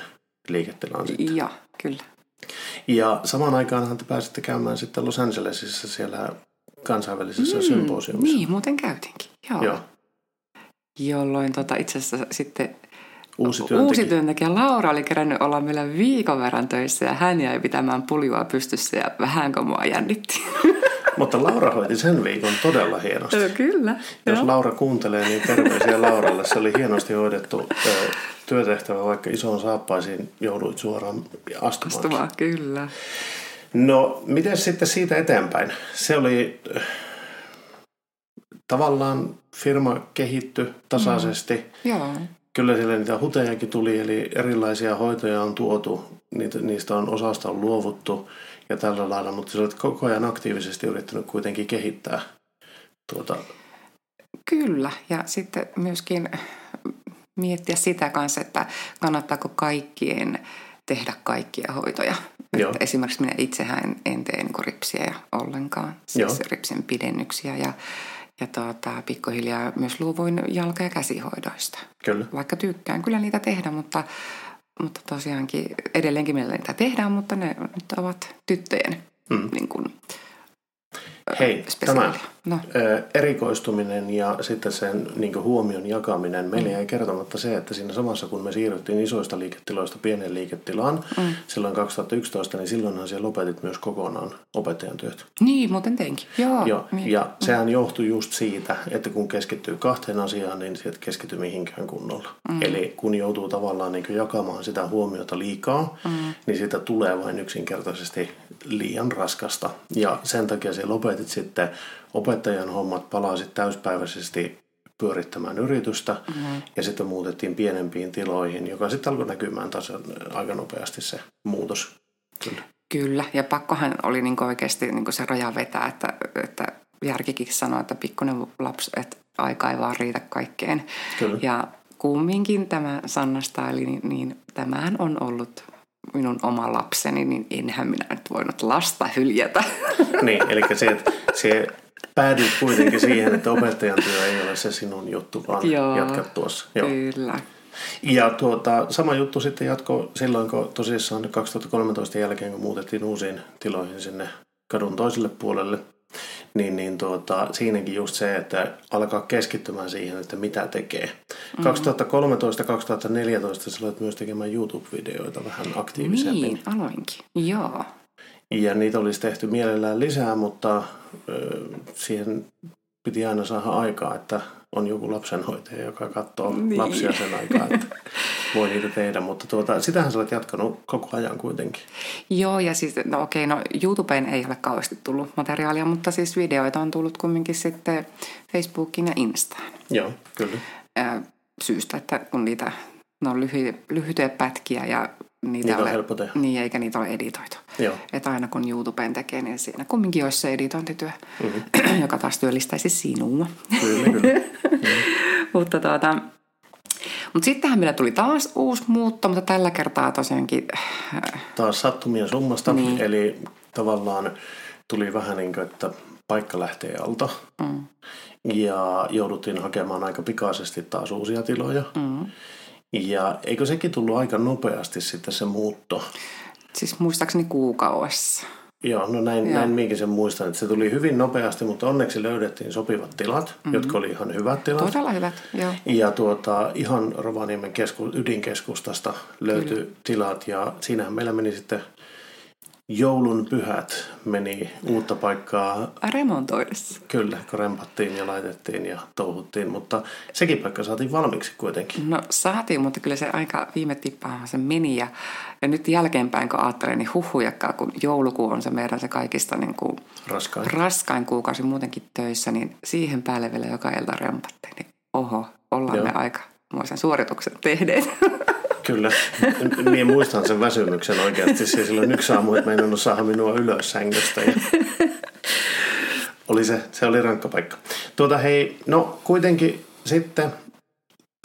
Speaker 2: liiketilaan sitten.
Speaker 3: Joo, kyllä.
Speaker 2: Ja samaan aikaanhan te pääsitte käymään sitten Los Angelesissa siellä kansainvälisessä mm, symposiumissa.
Speaker 3: Niin, muuten käytinkin. Joo. Joo. Jolloin tota, itse asiassa sitten
Speaker 2: uusi työntekijä.
Speaker 3: uusi työntekijä Laura oli kerännyt olla meillä viikon verran töissä ja hän jäi pitämään puljua pystyssä ja vähänkö mua jännitti.
Speaker 2: Mutta Laura hoiti sen viikon todella hienosti.
Speaker 3: Kyllä.
Speaker 2: Jos jo. Laura kuuntelee, niin terveisiä Lauralle. Se oli hienosti hoidettu työtehtävä, vaikka isoon saappaisiin jouduit suoraan astumaan.
Speaker 3: Astumaan, kyllä.
Speaker 2: No, miten sitten siitä eteenpäin? Se oli tavallaan firma kehitty tasaisesti.
Speaker 3: Mm. Joo.
Speaker 2: Kyllä siellä niitä hutejakin tuli, eli erilaisia hoitoja on tuotu, niitä, niistä on osasta on luovuttu ja tällä lailla, mutta sä olet koko ajan aktiivisesti yrittänyt kuitenkin kehittää tuota.
Speaker 3: Kyllä, ja sitten myöskin miettiä sitä kanssa, että kannattaako kaikkien tehdä kaikkia hoitoja. Joo. esimerkiksi minä itsehän en, en tee niin ripsiä ollenkaan, siis Joo. ripsin pidennyksiä ja ja tuota, pikkuhiljaa myös luovuin jalka- ja käsihoidoista.
Speaker 2: Kyllä.
Speaker 3: Vaikka tykkään kyllä niitä tehdä, mutta, mutta tosiaankin edelleenkin meillä niitä tehdään, mutta ne nyt ovat tyttöjen mm. niin kuin,
Speaker 2: Hei, tämä no. erikoistuminen ja sitten sen niin huomion jakaminen. Meillä mm. jäi kertomatta se, että siinä samassa kun me siirryttiin isoista liiketiloista pienen liiketilaan mm. silloin 2011, niin silloinhan siellä lopetit myös kokonaan opettajan työt.
Speaker 3: Niin, muuten teinkin. Joo,
Speaker 2: Joo
Speaker 3: niin.
Speaker 2: Ja mm. sehän johtui just siitä, että kun keskittyy kahteen asiaan, niin sieltä keskittyy mihinkään kunnolla. Mm. Eli kun joutuu tavallaan niin jakamaan sitä huomiota liikaa, mm. niin sitä tulee vain yksinkertaisesti liian raskasta. Ja sen takia se lopetit sitten opettajan hommat, palasit täyspäiväisesti pyörittämään yritystä mm-hmm. ja sitten muutettiin pienempiin tiloihin, joka sitten alkoi näkymään taas aika nopeasti se muutos.
Speaker 3: Kyllä. Kyllä, ja pakkohan oli niin oikeasti niin se raja vetää, että, että järkikin sanoi, että pikkuinen lapsi, että aika ei vaan riitä kaikkeen. Kyllä. Ja kumminkin tämä Sanna Style, niin, niin tämähän on ollut minun oma lapseni, niin enhän minä nyt voinut lasta hyljätä.
Speaker 2: Niin, eli se, että se päädyt kuitenkin siihen, että opettajan työ ei ole se sinun juttu, vaan Joo, jatkat tuossa.
Speaker 3: Joo. Kyllä.
Speaker 2: Ja tuota, sama juttu sitten jatko silloin, kun tosissaan 2013 jälkeen, kun muutettiin uusiin tiloihin sinne kadun toiselle puolelle, niin, niin tuota, siinäkin just se, että alkaa keskittymään siihen, että mitä tekee. Mm-hmm. 2013-2014 sä olet myös tekemään YouTube-videoita vähän aktiivisemmin.
Speaker 3: Niin, aloinkin, joo.
Speaker 2: Ja niitä olisi tehty mielellään lisää, mutta ö, siihen piti aina saada aikaa, että on joku lapsenhoitaja, joka katsoo niin. lapsia sen aikaa, että voi niitä tehdä. Mutta tuota, sitähän sä olet jatkanut koko ajan kuitenkin.
Speaker 3: Joo, ja siis, no okei, no YouTubeen ei ole kauheasti tullut materiaalia, mutta siis videoita on tullut kumminkin sitten Facebookin ja Instaan.
Speaker 2: Joo, kyllä.
Speaker 3: Syystä, että kun niitä, ne on lyhy, lyhyitä pätkiä ja
Speaker 2: niitä, niitä ole, on helppo tehdä.
Speaker 3: Niin, eikä niitä ole editoitu. Joo. Että aina kun YouTubeen tekee, niin siinä kumminkin olisi se editointityö, mm-hmm. joka taas työllistäisi sinua.
Speaker 2: Kyllä, kyllä. mm.
Speaker 3: mutta tuota, mutta sittenhän meillä tuli taas uusi muutto, mutta tällä kertaa tosiaankin...
Speaker 2: Äh, taas sattumien summasta, niin. eli tavallaan tuli vähän niin kuin, että paikka lähtee alta. Mm. Ja jouduttiin hakemaan aika pikaisesti taas uusia tiloja. Mm. Ja eikö sekin tullut aika nopeasti sitten se muutto?
Speaker 3: Siis muistaakseni kuukaudessa.
Speaker 2: Joo, no näin, Joo. näin minkin sen muistan, että se tuli hyvin nopeasti, mutta onneksi löydettiin sopivat tilat, mm-hmm. jotka oli ihan hyvät tilat.
Speaker 3: Todella hyvät, joo.
Speaker 2: Ja tuota, ihan Rovaniemen kesku, ydinkeskustasta löytyi Kyllä. tilat ja siinähän meillä meni sitten joulun pyhät meni uutta paikkaa
Speaker 3: Remontoidessa.
Speaker 2: Kyllä, kun rempattiin ja laitettiin ja touhuttiin, mutta sekin paikka saatiin valmiiksi kuitenkin.
Speaker 3: No saatiin, mutta kyllä se aika viime tippaan se meni ja, ja nyt jälkeenpäin kun ajattelen, niin huhujakkaa, kun joulukuu on se meidän se kaikista niin kuin
Speaker 2: Raskain.
Speaker 3: raskain kuukausi muutenkin töissä, niin siihen päälle vielä joka ilta rempattiin, niin oho, ollaan
Speaker 2: Joo.
Speaker 3: me aika muisen suorituksen tehneet.
Speaker 2: Kyllä. Niin muistan sen väsymyksen oikeasti. Siis silloin yksi aamu, että meinannut saada minua ylös sängystä. Ja... Oli se, se oli rankka paikka. Tuota hei, no kuitenkin sitten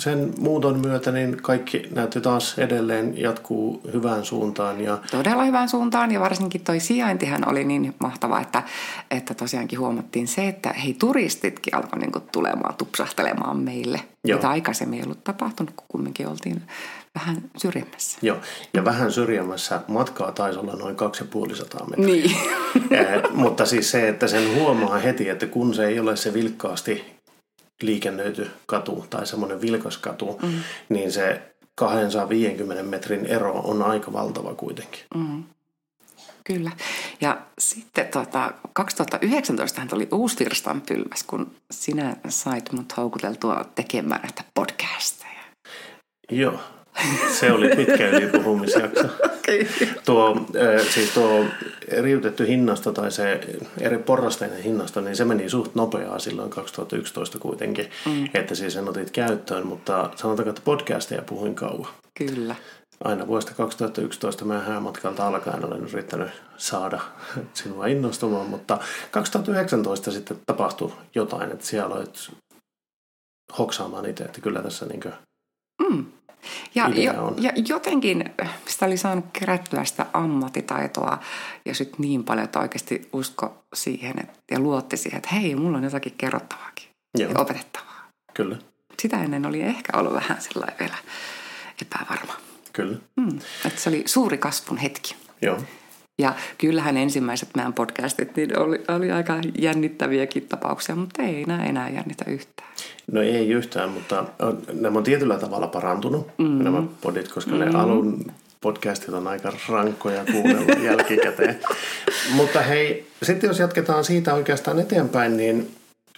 Speaker 2: sen muuton myötä niin kaikki näytti taas edelleen jatkuu hyvään suuntaan. Ja
Speaker 3: Todella hyvään suuntaan ja varsinkin toi sijaintihan oli niin mahtava, että, että tosiaankin huomattiin se, että hei turistitkin alkoi niin tulemaan, tupsahtelemaan meille.
Speaker 2: Joo.
Speaker 3: Mitä aikaisemmin ei ollut tapahtunut, kun kumminkin oltiin vähän syrjemmässä.
Speaker 2: Joo, ja vähän syrjemmässä matkaa taisi olla noin 250 metriä.
Speaker 3: Niin.
Speaker 2: Eh, mutta siis se, että sen huomaa heti, että kun se ei ole se vilkkaasti liikennöity katu tai semmoinen vilkas katu, mm. niin se 250 metrin ero on aika valtava kuitenkin.
Speaker 3: Mm. Kyllä. Ja sitten tota, 2019 hän tuli uusi virstanpylväs, kun sinä sait mut houkuteltua tekemään näitä podcasteja.
Speaker 2: Joo, se oli pitkä ylipuhumisjakso. Tuo, äh, siis tuo eriytetty hinnasto tai se eri porrasteinen hinnasto, niin se meni suht nopeaa silloin 2011 kuitenkin, mm. että siis sen otit käyttöön, mutta sanotaanko, että podcasteja puhuin kauan.
Speaker 3: Kyllä.
Speaker 2: Aina vuodesta 2011 mä häämatkalta alkaen olen yrittänyt saada sinua innostumaan, mutta 2019 sitten tapahtui jotain, että siellä aloit hoksaamaan itse, että kyllä tässä niin
Speaker 3: Mm. Ja, jo, ja jotenkin sitä oli saanut kerättyä sitä ammattitaitoa ja sitten niin paljon, että oikeasti usko siihen että, ja luotti siihen, että hei, mulla on jotakin kerrottavaakin
Speaker 2: Joo.
Speaker 3: ja opetettavaa.
Speaker 2: kyllä,
Speaker 3: Sitä ennen oli ehkä ollut vähän sellainen vielä epävarma.
Speaker 2: kyllä,
Speaker 3: Mm. Että se oli suuri kasvun hetki.
Speaker 2: joo.
Speaker 3: Ja kyllähän ensimmäiset meidän podcastit niin oli, oli aika jännittäviäkin tapauksia, mutta ei enää enää jännitä yhtään.
Speaker 2: No ei yhtään, mutta on, nämä on tietyllä tavalla parantunut, mm. nämä podit, koska mm. ne alun podcastit on aika rankkoja kuunnella jälkikäteen. Mutta hei, sitten jos jatketaan siitä oikeastaan eteenpäin, niin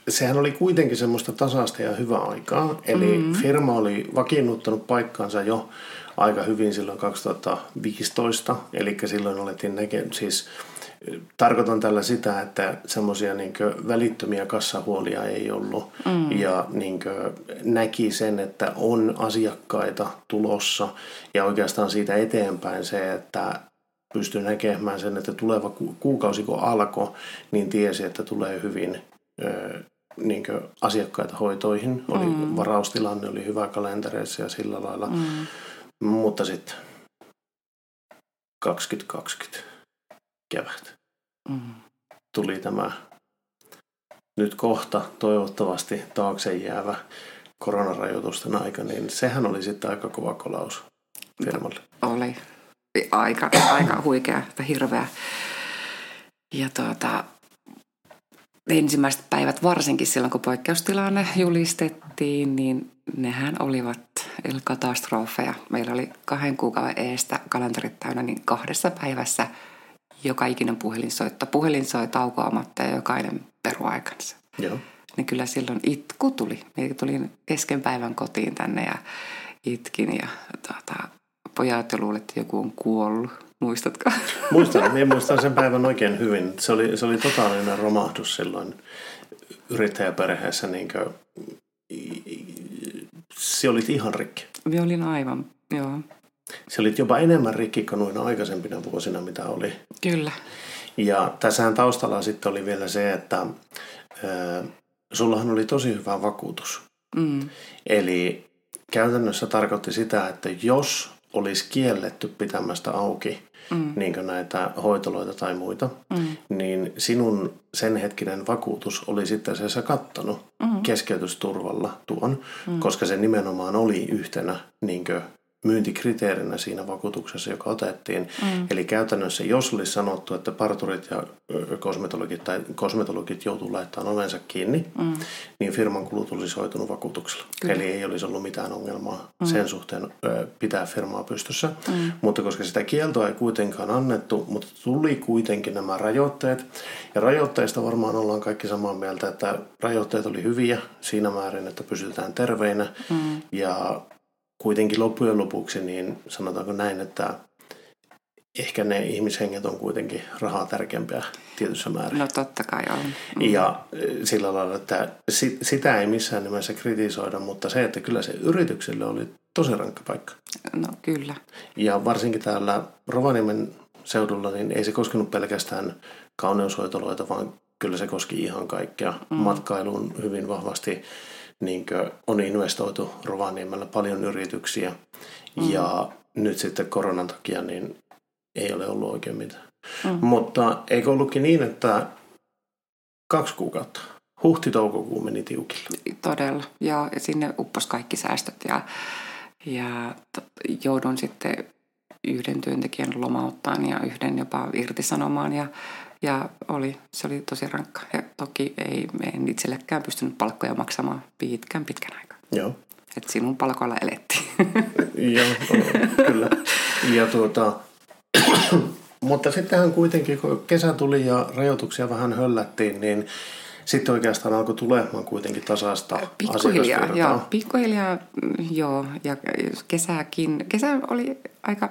Speaker 2: sehän oli kuitenkin semmoista tasasta ja hyvää aikaa. Eli mm. firma oli vakiinnuttanut paikkansa jo aika hyvin silloin 2015, eli silloin alettiin näkemään, siis tarkoitan tällä sitä, että semmoisia niin välittömiä kassahuolia ei ollut mm. ja niin näki sen, että on asiakkaita tulossa ja oikeastaan siitä eteenpäin se, että pystyi näkemään sen, että tuleva ku- kuukausi kun alkoi, niin tiesi, että tulee hyvin ö, niin asiakkaita hoitoihin. Oli mm. varaustilanne, oli hyvä kalentereissa ja sillä lailla. Mm. Mutta sitten 2020 kevät
Speaker 3: Mm.
Speaker 2: tuli tämä nyt kohta toivottavasti taakse jäävä koronarajoitusten aika, niin sehän oli sitten aika kova kolaus firmalle.
Speaker 3: Oli aika, aika huikea että hirveä. Ja tuota, ensimmäiset päivät, varsinkin silloin kun poikkeustilanne julistettiin, niin nehän olivat katastrofeja. Meillä oli kahden kuukauden eestä kalenterit täynnä, niin kahdessa päivässä joka ikinen puhelinsoitto. Puhelin soi taukoamatta ja jokainen peruaikansa.
Speaker 2: Joo.
Speaker 3: Niin kyllä silloin itku tuli. Minä tulin kesken päivän kotiin tänne ja itkin ja tuota, pojat jo luulivat, että joku on kuollut. Muistatko?
Speaker 2: Muistan, minä muistan sen päivän oikein hyvin. Se oli, se oli totaalinen romahdus silloin yrittäjäperheessä. Niin kuin, se oli ihan rikki.
Speaker 3: Minä olin aivan, joo.
Speaker 2: Se oli jopa enemmän rikki kuin noina aikaisempina vuosina, mitä oli.
Speaker 3: Kyllä.
Speaker 2: Ja tässähän taustalla sitten oli vielä se, että äh, sullahan oli tosi hyvä vakuutus.
Speaker 3: Mm.
Speaker 2: Eli käytännössä tarkoitti sitä, että jos olisi kielletty pitämästä auki mm. niin näitä hoitoloita tai muita, mm. niin sinun sen hetkinen vakuutus oli sitten se kattanut mm. keskeytysturvalla tuon, mm. koska se nimenomaan oli yhtenä niin myyntikriteerinä siinä vakuutuksessa, joka otettiin. Mm. Eli käytännössä, jos olisi sanottu, että parturit ja kosmetologit tai kosmetologit joutuu laittamaan ovensa kiinni, mm. niin firman kulut olisi hoitunut vakuutuksella. Kyllä. Eli ei olisi ollut mitään ongelmaa mm. sen suhteen pitää firmaa pystyssä. Mm. Mutta koska sitä kieltoa ei kuitenkaan annettu, mutta tuli kuitenkin nämä rajoitteet. Ja rajoitteista varmaan ollaan kaikki samaa mieltä, että rajoitteet oli hyviä siinä määrin, että pysytään terveinä. Mm. Ja kuitenkin loppujen lopuksi niin sanotaanko näin, että ehkä ne ihmishenget on kuitenkin rahaa tärkeämpiä tietyssä määrin.
Speaker 3: No totta kai on.
Speaker 2: Mm. Ja e, sillä lailla, että sitä ei missään nimessä kritisoida, mutta se, että kyllä se yritykselle oli tosi rankka paikka.
Speaker 3: No kyllä.
Speaker 2: Ja varsinkin täällä Rovaniemen seudulla, niin ei se koskenut pelkästään kauneushoitoloita, vaan kyllä se koski ihan kaikkea. Mm. Matkailuun hyvin vahvasti niin on investoitu Rovaniemellä paljon yrityksiä mm. ja nyt sitten koronan takia niin ei ole ollut oikein mitään. Mm. Mutta eikö ollutkin niin, että kaksi kuukautta, huhti-toukokuu meni tiukille?
Speaker 3: Todella, ja sinne uppos kaikki säästöt ja, ja joudun sitten yhden työntekijän lomauttaan ja yhden jopa irtisanomaan ja ja oli, se oli tosi rankka. Ja toki ei, en itsellekään pystynyt palkkoja maksamaan pitkän pitkän aikaa.
Speaker 2: Joo.
Speaker 3: Et sinun palkoilla elettiin.
Speaker 2: Joo, kyllä. Ja tuota, mutta sittenhän kuitenkin, kun kesä tuli ja rajoituksia vähän höllättiin, niin sitten oikeastaan alkoi tulemaan kuitenkin tasasta
Speaker 3: Pikkuhiljaa, joo. Pikkuhiljaa, joo. Ja kesäkin, kesä oli aika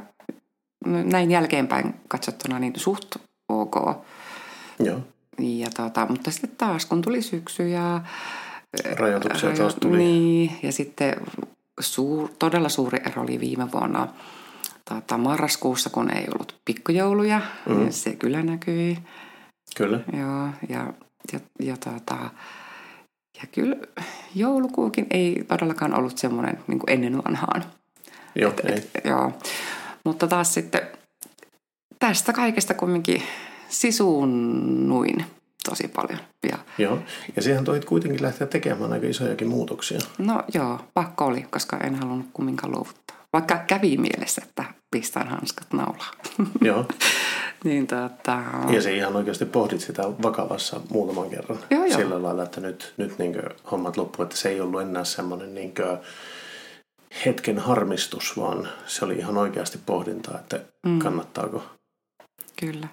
Speaker 3: näin jälkeenpäin katsottuna niin suht ok.
Speaker 2: Joo.
Speaker 3: Ja tota, mutta sitten taas, kun tuli syksy ja...
Speaker 2: Rajoituksia taas tuli.
Speaker 3: Niin, ja sitten suur, todella suuri ero oli viime vuonna tota, marraskuussa, kun ei ollut pikkujouluja. Mm. Ja se kyllä näkyi.
Speaker 2: Kyllä.
Speaker 3: Joo, ja, ja, ja, tota, ja kyllä joulukuukin ei todellakaan ollut semmoinen niin kuin ennen vanhaan.
Speaker 2: Joo, et, ei. Et,
Speaker 3: joo. Mutta taas sitten tästä kaikesta kumminkin sisuunnuin tosi paljon. Ja,
Speaker 2: joo, ja siihen toit kuitenkin lähteä tekemään aika isojakin muutoksia.
Speaker 3: No joo, pakko oli, koska en halunnut kumminkaan luovuttaa. Vaikka kävi mielessä, että pistän hanskat naulaan.
Speaker 2: Joo.
Speaker 3: niin, tota...
Speaker 2: Ja se ihan oikeasti pohdit sitä vakavassa muutaman kerran.
Speaker 3: Joo, joo.
Speaker 2: Sillä lailla, että nyt, nyt niin hommat loppu, että se ei ollut enää semmoinen niin hetken harmistus, vaan se oli ihan oikeasti pohdintaa, että mm. kannattaako
Speaker 3: Kyllä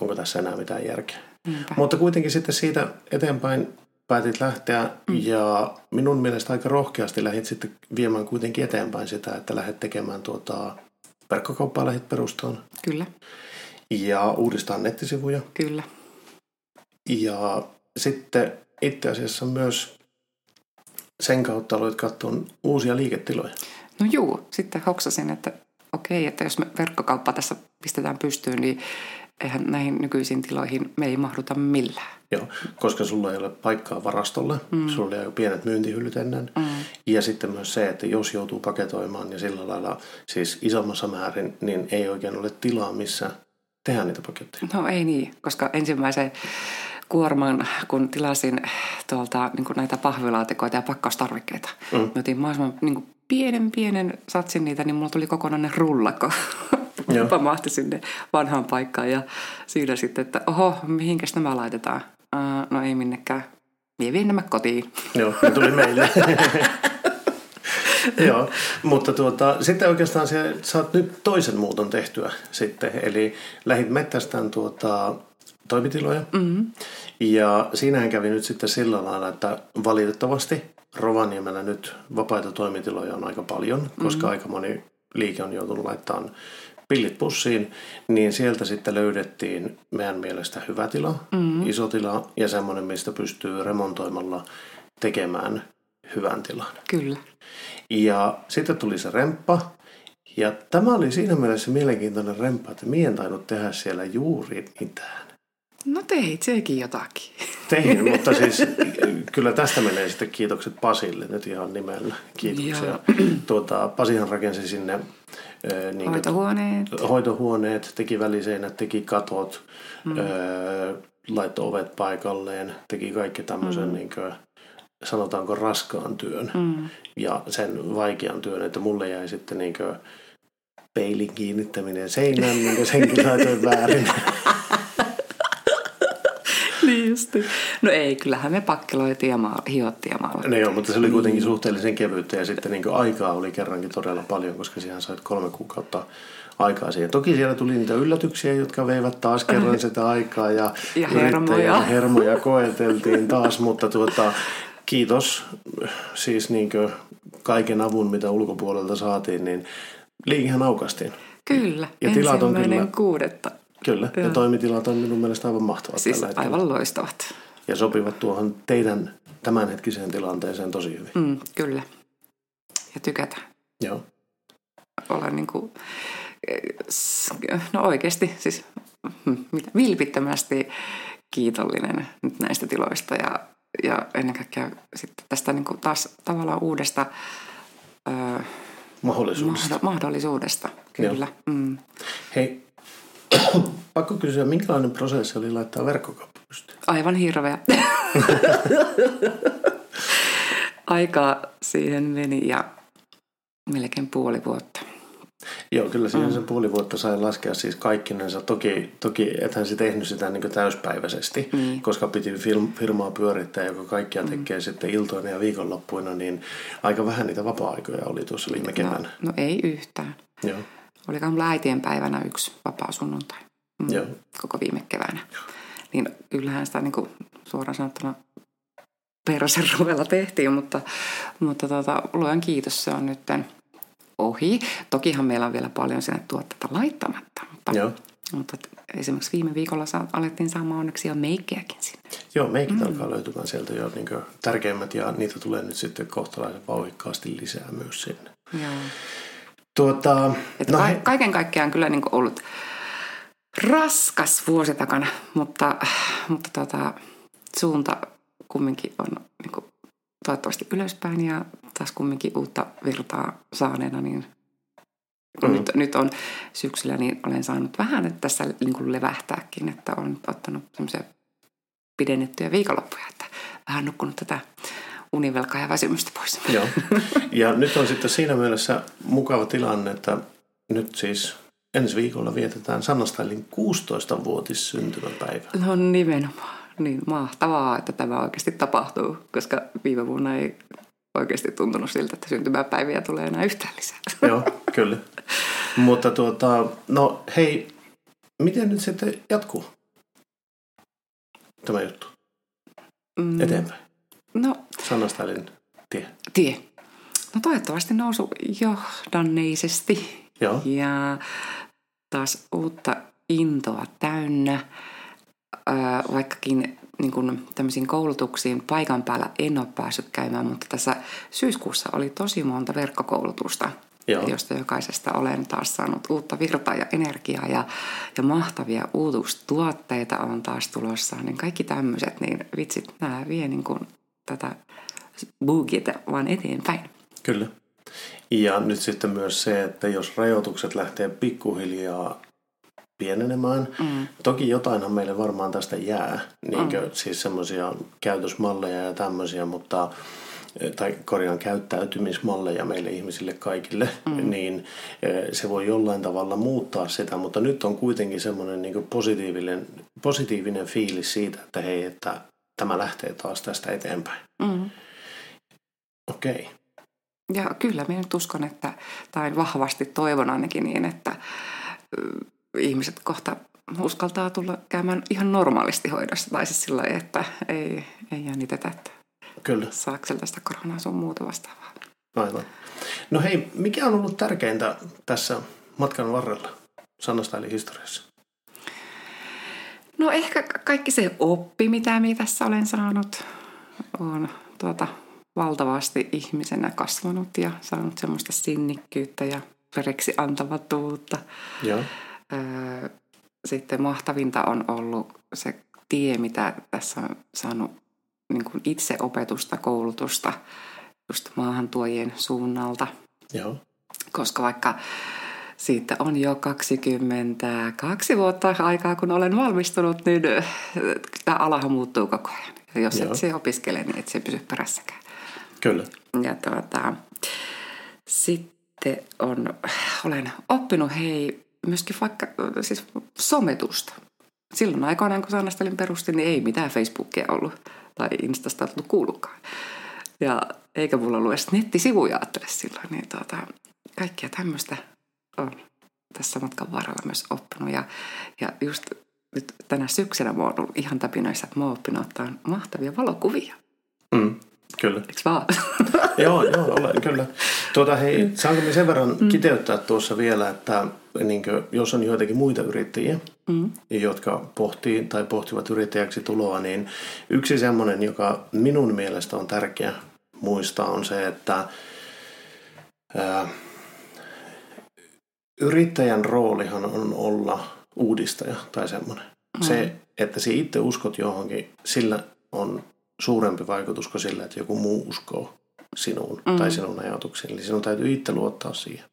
Speaker 2: onko tässä enää mitään järkeä. Niinpä. Mutta kuitenkin sitten siitä eteenpäin päätit lähteä mm. ja minun mielestä aika rohkeasti lähdit sitten viemään kuitenkin eteenpäin sitä, että lähdet tekemään tuota verkkokauppaa lähit perustamaan.
Speaker 3: Kyllä.
Speaker 2: Ja uudistaa nettisivuja.
Speaker 3: Kyllä.
Speaker 2: Ja sitten itse asiassa myös sen kautta aloit katsoa uusia liiketiloja.
Speaker 3: No juu, sitten hoksasin, että okei, että jos me verkkokauppa tässä pistetään pystyyn, niin eihän näihin nykyisiin tiloihin me ei mahduta millään.
Speaker 2: Joo, koska sulla ei ole paikkaa varastolle, mm. sulla ei ole pienet myyntihyllyt ennen. Mm. Ja sitten myös se, että jos joutuu paketoimaan ja sillä lailla siis isommassa määrin, niin ei oikein ole tilaa, missä tehdä niitä paketteja.
Speaker 3: No ei niin, koska ensimmäisen kuorman, kun tilasin tuolta niin näitä pahvilaatikoita ja pakkaustarvikkeita, mm. mä otin mahdollisimman niin pienen pienen satsin niitä, niin mulla tuli kokonainen rullako pamahti sinne vanhaan paikkaan ja siinä sitten, että oho, mihinkäs nämä laitetaan? Uh, no ei minnekään. Mie vien nämä kotiin.
Speaker 2: Joo, ne tuli meille. Joo, mutta tuota, sitten oikeastaan sä saat nyt toisen muuton tehtyä sitten. Eli lähit mettästään tuota, toimitiloja. Mm-hmm. Ja siinähän kävi nyt sitten sillä lailla, että valitettavasti Rovaniemellä nyt vapaita toimitiloja on aika paljon, koska mm-hmm. aika moni liike on joutunut laittamaan pillit pussiin, niin sieltä sitten löydettiin meidän mielestä hyvä tila, mm-hmm. iso tila ja semmoinen, mistä pystyy remontoimalla tekemään hyvän tilan.
Speaker 3: Kyllä.
Speaker 2: Ja sitten tuli se remppa. Ja tämä oli siinä mielessä mielenkiintoinen remppa, että mien tainnut tehdä siellä juuri mitään.
Speaker 3: No teit sekin jotakin.
Speaker 2: Tein, mutta siis kyllä tästä menee sitten kiitokset Pasille nyt ihan nimellä. Kiitoksia. Tuota, Pasihan rakensi sinne
Speaker 3: niin hoitohuoneet.
Speaker 2: hoitohuoneet, teki väliseinät, teki katot, mm. öö, laittoi ovet paikalleen, teki kaikki tämmöisen mm. niin kuin, sanotaanko raskaan työn
Speaker 3: Mm.
Speaker 2: ja sen vaikean työn, että mulle jäi sitten niin peilin kiinnittäminen seinään, niin senkin laitoin väärin.
Speaker 3: Niin justi. No ei, kyllähän me pakkeloitiin ja maal- hiottiin ja maalattiin.
Speaker 2: No joo, mutta se oli kuitenkin suhteellisen kevyyttä ja sitten niin aikaa oli kerrankin todella paljon, koska siihen sait kolme kuukautta aikaa siihen. Toki siellä tuli niitä yllätyksiä, jotka veivät taas kerran sitä aikaa ja,
Speaker 3: Ja hermoja.
Speaker 2: hermoja koeteltiin taas, mutta tuota, kiitos siis niin kaiken avun, mitä ulkopuolelta saatiin, niin liikihän aukastiin.
Speaker 3: Kyllä,
Speaker 2: Ja tilat on kyllä-
Speaker 3: kuudetta.
Speaker 2: Kyllä, ja
Speaker 3: Joo.
Speaker 2: toimitilat on minun mielestä aivan mahtavat
Speaker 3: Siis
Speaker 2: tällä hetkellä.
Speaker 3: aivan loistavat.
Speaker 2: Ja sopivat tuohon teidän tämänhetkiseen tilanteeseen tosi hyvin.
Speaker 3: Mm, kyllä. Ja tykätään.
Speaker 2: Joo.
Speaker 3: Olla niin kuin, no oikeasti siis mm, mitä, vilpittömästi kiitollinen nyt näistä tiloista ja, ja ennen kaikkea sitten tästä niin kuin taas tavallaan uudesta ö,
Speaker 2: Mahdollisuudesta.
Speaker 3: mahdo- mahdollisuudesta. Kyllä. Mm.
Speaker 2: Hei, pakko kysyä, minkälainen prosessi oli laittaa verkkokauppa pystyyn?
Speaker 3: Aivan hirveä. Aikaa siihen meni ja melkein puoli vuotta.
Speaker 2: Joo, kyllä siihen sen puoli vuotta sai laskea siis kaikkinensa. Toki, toki ethän se tehnyt sitä niin täyspäiväisesti,
Speaker 3: Niin.
Speaker 2: koska piti film, firmaa pyörittää, joka kaikkia tekee sitten iltoina ja viikonloppuina, niin aika vähän niitä vapaa-aikoja oli tuossa viime
Speaker 3: No, no ei yhtään.
Speaker 2: Joo,
Speaker 3: Olikohan mulla äitien päivänä yksi vapaa sunnuntai mm,
Speaker 2: Joo.
Speaker 3: koko viime keväänä. Niin kyllähän sitä niin kuin, suoraan sanottuna persen ruvella tehtiin, mutta, mutta tota, luojan kiitos, se on nyt ohi. Tokihan meillä on vielä paljon sinne tuotteita laittamatta, mutta,
Speaker 2: Joo.
Speaker 3: mutta esimerkiksi viime viikolla saa, alettiin saamaan onneksi jo meikkejäkin sinne.
Speaker 2: Joo meikit mm. alkaa löytymään sieltä jo niin tärkeimmät ja niitä tulee nyt sitten kohtalaisen vauhikkaasti lisää myös sinne.
Speaker 3: Joo.
Speaker 2: Tuota,
Speaker 3: Että
Speaker 2: no,
Speaker 3: ka-
Speaker 2: he,
Speaker 3: kaiken kaikkiaan kyllä niin ollut raskas vuosi takana, mutta, mutta tota, suunta kumminkin on niin kuin, toivottavasti ylöspäin ja taas kumminkin uutta virtaa saaneena, niin kun
Speaker 2: Mm.
Speaker 3: nyt, nyt on syksyllä, niin olen saanut vähän että tässä niin kuin levähtääkin, että olen ottanut semmoisia pidennettyjä viikonloppuja, että vähän nukkunut tätä univelkaa ja väsymystä pois.
Speaker 2: Joo. Ja nyt on sitten siinä mielessä mukava tilanne, että nyt siis ensi viikolla vietetään Sanna Stylin 16-vuotis syntymäpäivä.
Speaker 3: No nimenomaan. Niin mahtavaa, että tämä oikeasti tapahtuu, koska viime vuonna ei oikeasti tuntunut siltä, että syntymäpäiviä tulee enää yhtään lisää.
Speaker 2: Joo, kyllä. Mutta tuota, no hei, miten nyt sitten jatkuu tämä juttu
Speaker 3: Mm,
Speaker 2: eteenpäin?
Speaker 3: No,
Speaker 2: Sanna Stylin tie.
Speaker 3: tie. No toivottavasti nousu johdanneisesti
Speaker 2: Joo,
Speaker 3: ja taas uutta intoa täynnä, vaikkakin niin kuin tämmöisiin koulutuksiin paikan päällä en ole päässyt käymään, mutta tässä syyskuussa oli tosi monta verkkokoulutusta,
Speaker 2: Joo.
Speaker 3: josta jokaisesta olen taas saanut uutta virtaa ja energiaa ja, ja mahtavia uutuustuotteita on taas tulossa. Niin kaikki tämmöiset, niin vitsit, nämä vie niin kuin tätä boogieta vaan eteenpäin.
Speaker 2: kyllä. Ja nyt sitten myös se, että jos rajoitukset lähtee pikkuhiljaa pienenemään,
Speaker 3: Mm.
Speaker 2: Toki jotainhan meille varmaan tästä jää, niinkö, mm. siis semmoisia käytösmalleja ja tämmöisiä, mutta tai korjaan käyttäytymismalleja meille ihmisille kaikille, mm. niin eh, se voi jollain tavalla muuttaa sitä, mutta nyt on kuitenkin semmoinen niin positiivinen, positiivinen fiilis siitä, että hei, että tämä lähtee taas tästä eteenpäin.
Speaker 3: Mm.
Speaker 2: Okei.
Speaker 3: Ja kyllä minä nyt uskon, että, tai vahvasti toivon ainakin niin, että ihmiset kohta uskaltaa tulla käymään ihan normaalisti hoidossa. Tai siis sillä että ei, ei jännitetä, että
Speaker 2: Kyllä,
Speaker 3: saako sieltä sitä koronaa sun muuta vastaavaa.
Speaker 2: aivan. No hei, mikä on ollut tärkeintä tässä matkan varrella Sanna eli historiassa?
Speaker 3: No ehkä ka- kaikki se oppi, mitä minä tässä olen saanut, on tuota, valtavasti ihmisenä kasvanut ja saanut semmoista sinnikkyyttä ja pereksi antavatuutta.
Speaker 2: Joo,
Speaker 3: Öö, Sitten mahtavinta on ollut se tie, mitä tässä on saanut niin kuin itse opetusta, koulutusta just maahantuojien suunnalta.
Speaker 2: joo,
Speaker 3: Koska vaikka siitä on jo 22 vuotta aikaa, kun olen valmistunut, niin tämä alahan muuttuu koko ajan. Ja jos Joo. et se opiskele, niin et se pysy perässäkään.
Speaker 2: Kyllä.
Speaker 3: Ja tuota, sitten on, olen oppinut hei myöskin vaikka siis sometusta. Silloin aikoinaan, kun Sannastelin perustin, niin ei mitään Facebookia ollut tai Instasta ollut kuulukaan. Ja eikä mulla ollut edes nettisivuja ajattele silloin, niin tuota, kaikkia tämmöistä on tässä matkan varrella myös oppinut. Ja, ja just nyt tänä syksynä mä oon ollut ihan tapinoissa, että mä oon oppinut ottaa mahtavia valokuvia.
Speaker 2: Mm, kyllä.
Speaker 3: Eikö vaan?
Speaker 2: joo, joo, olen, kyllä. Tuota, hei, saanko me sen verran mm. kiteyttää tuossa vielä, että niin kuin, jos on joitakin muita yrittäjiä, mm. jotka pohtii tai pohtivat yrittäjäksi tuloa, niin yksi semmoinen, joka minun mielestä on tärkeä muistaa, on se, että ää, yrittäjän roolihan on olla uudistaja tai semmoinen. Mm. Se, että sinä itse uskot johonkin, sillä on suurempi vaikutus kuin sillä, että joku muu uskoo sinuun mm. tai sinun ajatuksiin. Eli sinun täytyy itse luottaa siihen.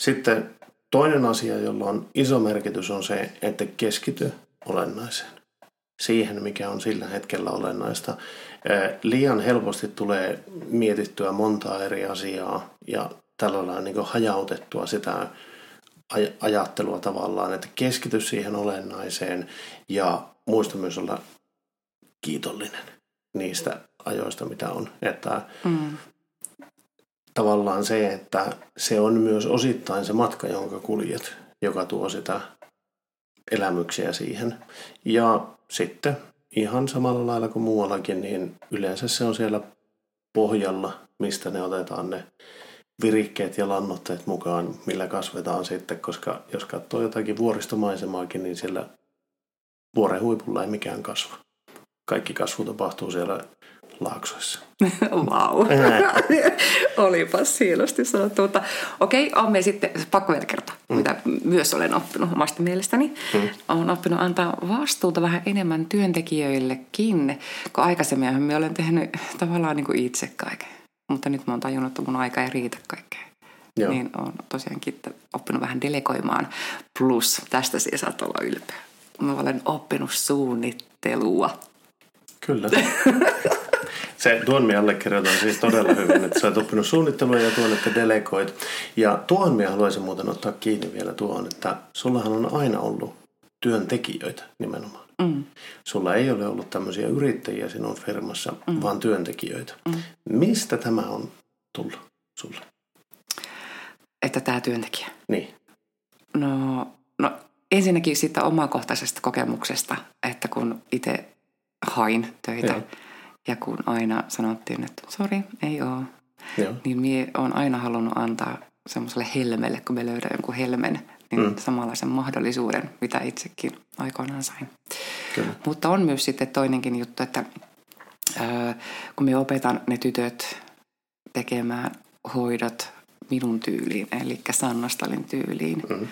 Speaker 2: Sitten toinen asia, jolla on iso merkitys, on se, että keskity olennaiseen. Siihen, mikä on sillä hetkellä olennaista. Liian helposti tulee mietittyä montaa eri asiaa ja tällä lailla niin hajautettua sitä aj- ajattelua tavallaan, että keskity siihen olennaiseen ja muista myös olla kiitollinen niistä ajoista, mitä on. Että mm. tavallaan se, että se on myös osittain se matka, jonka kuljet, joka tuo sitä elämyksiä siihen. Ja sitten ihan samalla lailla kuin muuallakin, niin yleensä se on siellä pohjalla, mistä ne otetaan ne virikkeet ja lannoitteet mukaan, millä kasvetaan sitten, koska jos katsoo jotakin vuoristomaisemaakin, niin siellä vuoren huipulla ei mikään kasva. Kaikki kasvu tapahtuu siellä laaksoissa.
Speaker 3: Vau. Olipas hienosti sanottu. Mutta okei, on me sitten, pakko vielä kertoa, mm. mitä myös olen oppinut omasta mielestäni. Mm. Olen oppinut antaa vastuuta vähän enemmän työntekijöillekin, kun aikaisemmin me olen tehnyt tavallaan niin kuin itse kaiken. Mutta nyt mä oon tajunnut, että mun aika ei riitä kaikkeen. Joo. Niin on tosiaankin oppinut vähän delegoimaan. Plus, tästä siis saat olla ylpeä. Mä olen oppinut suunnittelua.
Speaker 2: Kyllä. Se, tuon minä allekirjoitan siis todella hyvin, että sä oot oppinut suunnittelua ja tuon, että delegoit. Ja tuon minä haluaisin muuten ottaa kiinni vielä tuohon, että sullahan on aina ollut työntekijöitä nimenomaan. Mm. Sulla ei ole ollut tämmöisiä yrittäjiä sinun firmassa, mm. vaan työntekijöitä. Mm. Mistä tämä on tullut sulle?
Speaker 3: Että tämä työntekijä?
Speaker 2: Niin.
Speaker 3: No, no ensinnäkin siitä omakohtaisesta kokemuksesta, että kun itse hain töitä Joo. ja kun aina sanottiin, että sori, ei ole, Joo. niin minä olen aina halunnut antaa semmoiselle helmelle, kun me löydän jonkun helmen, niin mm. samanlaisen mahdollisuuden, mitä itsekin aikoinaan sain. Kyllä. Mutta on myös sitten toinenkin juttu, että ää, kun me opetan ne tytöt tekemään hoidot minun tyyliin, eli Sannastalin tyyliin, mm.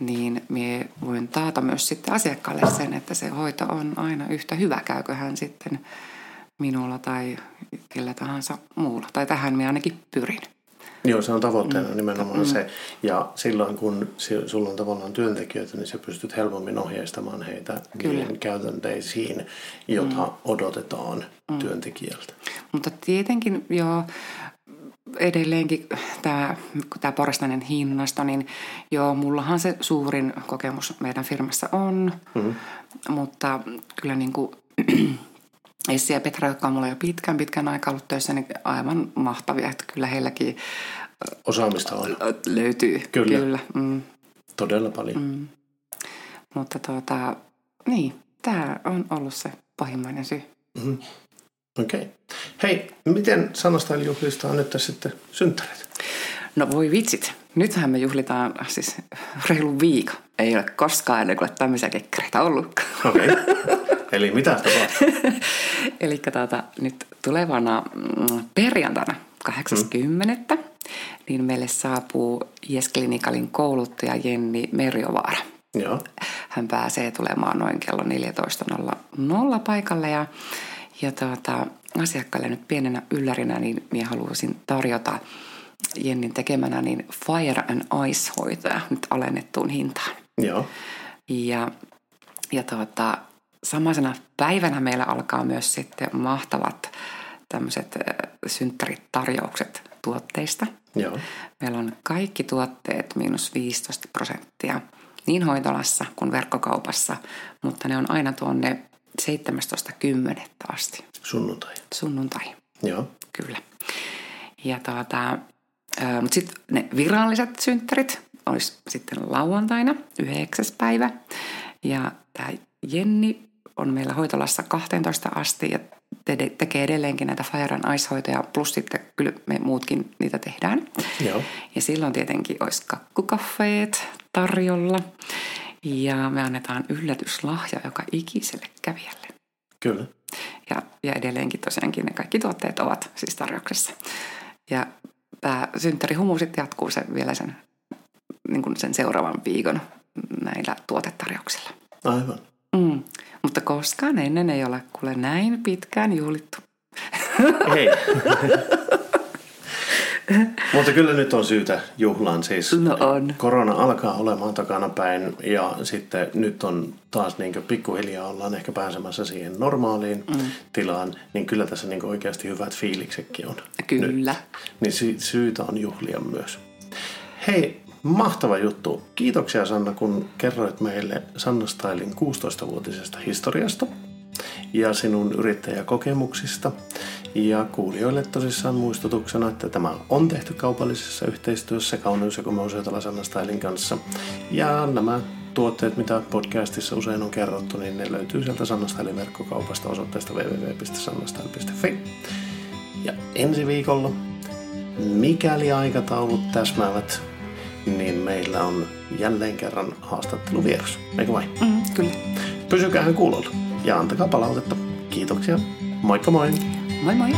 Speaker 3: niin me voin taata myös sitten asiakkaalle sen, että se hoito on aina yhtä hyvä, käykö hän sitten minulla tai kellä tahansa muulla. Tai tähän minä ainakin pyrin.
Speaker 2: Joo, se on tavoitteena mm. nimenomaan mm. se. Ja silloin kun sulla on tavallaan työntekijöitä, niin sä pystyt helpommin ohjeistamaan heitä niihin käytänteisiin, jota mm. odotetaan mm. työntekijältä.
Speaker 3: Mutta tietenkin jo edelleenkin tämä, tämä porrastainen hinnasto, niin joo, mullahan se suurin kokemus meidän firmassa on, mm. mutta kyllä niin kuin Essi ja Petra, jotka on mulla jo pitkän pitkän aikaa ollut töissä, niin aivan mahtavia, että kyllä heilläkin
Speaker 2: Osaamista on.
Speaker 3: Löytyy, kyllä. kyllä. Mm.
Speaker 2: Todella paljon. Mm.
Speaker 3: Mutta tuota, niin, tämä on ollut se pahimmainen syy. Mm-hmm.
Speaker 2: Okei. Okay. Hei, miten Sanastyle juhlistaa nyt sitten synttärit?
Speaker 3: No voi vitsit. Nythän me juhlitaan siis reilu viikon. Ei ole koskaan ennen kuin tämmöisiä kekkereitä ollut.
Speaker 2: Okei. Okay. Eli mitä tapahtuu?
Speaker 3: Eli tuota, nyt tulevana mm, perjantaina 80. Mm. niin meille saapuu Jes-klinikalin kouluttaja Jenni Merjovaara.
Speaker 2: Joo.
Speaker 3: Hän pääsee tulemaan noin kello 14.00 paikalle ja, ja tuota, asiakkaille nyt pienenä yllärinä niin minä haluaisin tarjota Jennin tekemänä niin Fire and Ice-hoitoja nyt alennettuun hintaan.
Speaker 2: Joo.
Speaker 3: Ja, ja tuota, samaisena päivänä meillä alkaa myös sitten mahtavat tämmöiset synttäritarjoukset tuotteista.
Speaker 2: Joo.
Speaker 3: Meillä on kaikki tuotteet miinus 15 prosenttia niin hoitolassa kuin verkkokaupassa, mutta ne on aina tuonne 17.10. asti.
Speaker 2: Sunnuntai.
Speaker 3: Sunnuntai.
Speaker 2: Joo.
Speaker 3: Kyllä. Ja tuota, mutta sitten ne viralliset synttärit olisi sitten lauantaina, 9. päivä. Ja tämä Jenni on meillä hoitolassa 12 asti ja te- tekee edelleenkin näitä Fire and Ice-hoitoja, plus sitten kyllä me muutkin niitä tehdään.
Speaker 2: Joo.
Speaker 3: Ja silloin tietenkin olisi kakkukaffeet tarjolla ja me annetaan yllätyslahja joka ikiselle kävijälle.
Speaker 2: Kyllä.
Speaker 3: Ja, ja edelleenkin tosiaankin ne kaikki tuotteet ovat siis tarjouksessa. Ja tämä synttärihumu sitten jatkuu se vielä sen, niin kuin sen seuraavan viikon näillä tuotetarjouksilla.
Speaker 2: Aivan.
Speaker 3: Mm. Mutta koskaan ennen ei ole kuule näin pitkään juhlittu.
Speaker 2: Ei. Mutta kyllä nyt on syytä juhlaan siis.
Speaker 3: No on.
Speaker 2: Korona alkaa olemaan takana päin ja sitten nyt on taas niin pikkuhiljaa ollaan ehkä pääsemässä siihen normaaliin mm. tilaan, niin kyllä tässä niin oikeasti hyvät fiiliksetkin on.
Speaker 3: Kyllä.
Speaker 2: Nyt. Niin sy- syytä on juhlia myös. Hei, mahtava juttu. Kiitoksia Sanna, kun kerroit meille Sanna Stylin 16-vuotisesta historiasta ja sinun yrittäjäkokemuksista. Ja kuulijoille tosissaan muistutuksena, että tämä on tehty kaupallisessa yhteistyössä Kauneus- ja komeushoitola Sanna Stylin kanssa. Ja nämä tuotteet, mitä podcastissa usein on kerrottu, niin ne löytyy sieltä Sanna Stylin verkkokaupasta osoitteesta www.sannastyle.fi. Ja ensi viikolla, mikäli aikataulut täsmäävät, niin meillä on jälleen kerran haastatteluvieras. Eikö vai?
Speaker 3: Mm, kyllä.
Speaker 2: Pysykäähän kuulolla ja antakaa palautetta. Kiitoksia. Moikka moi!
Speaker 3: Moi moi!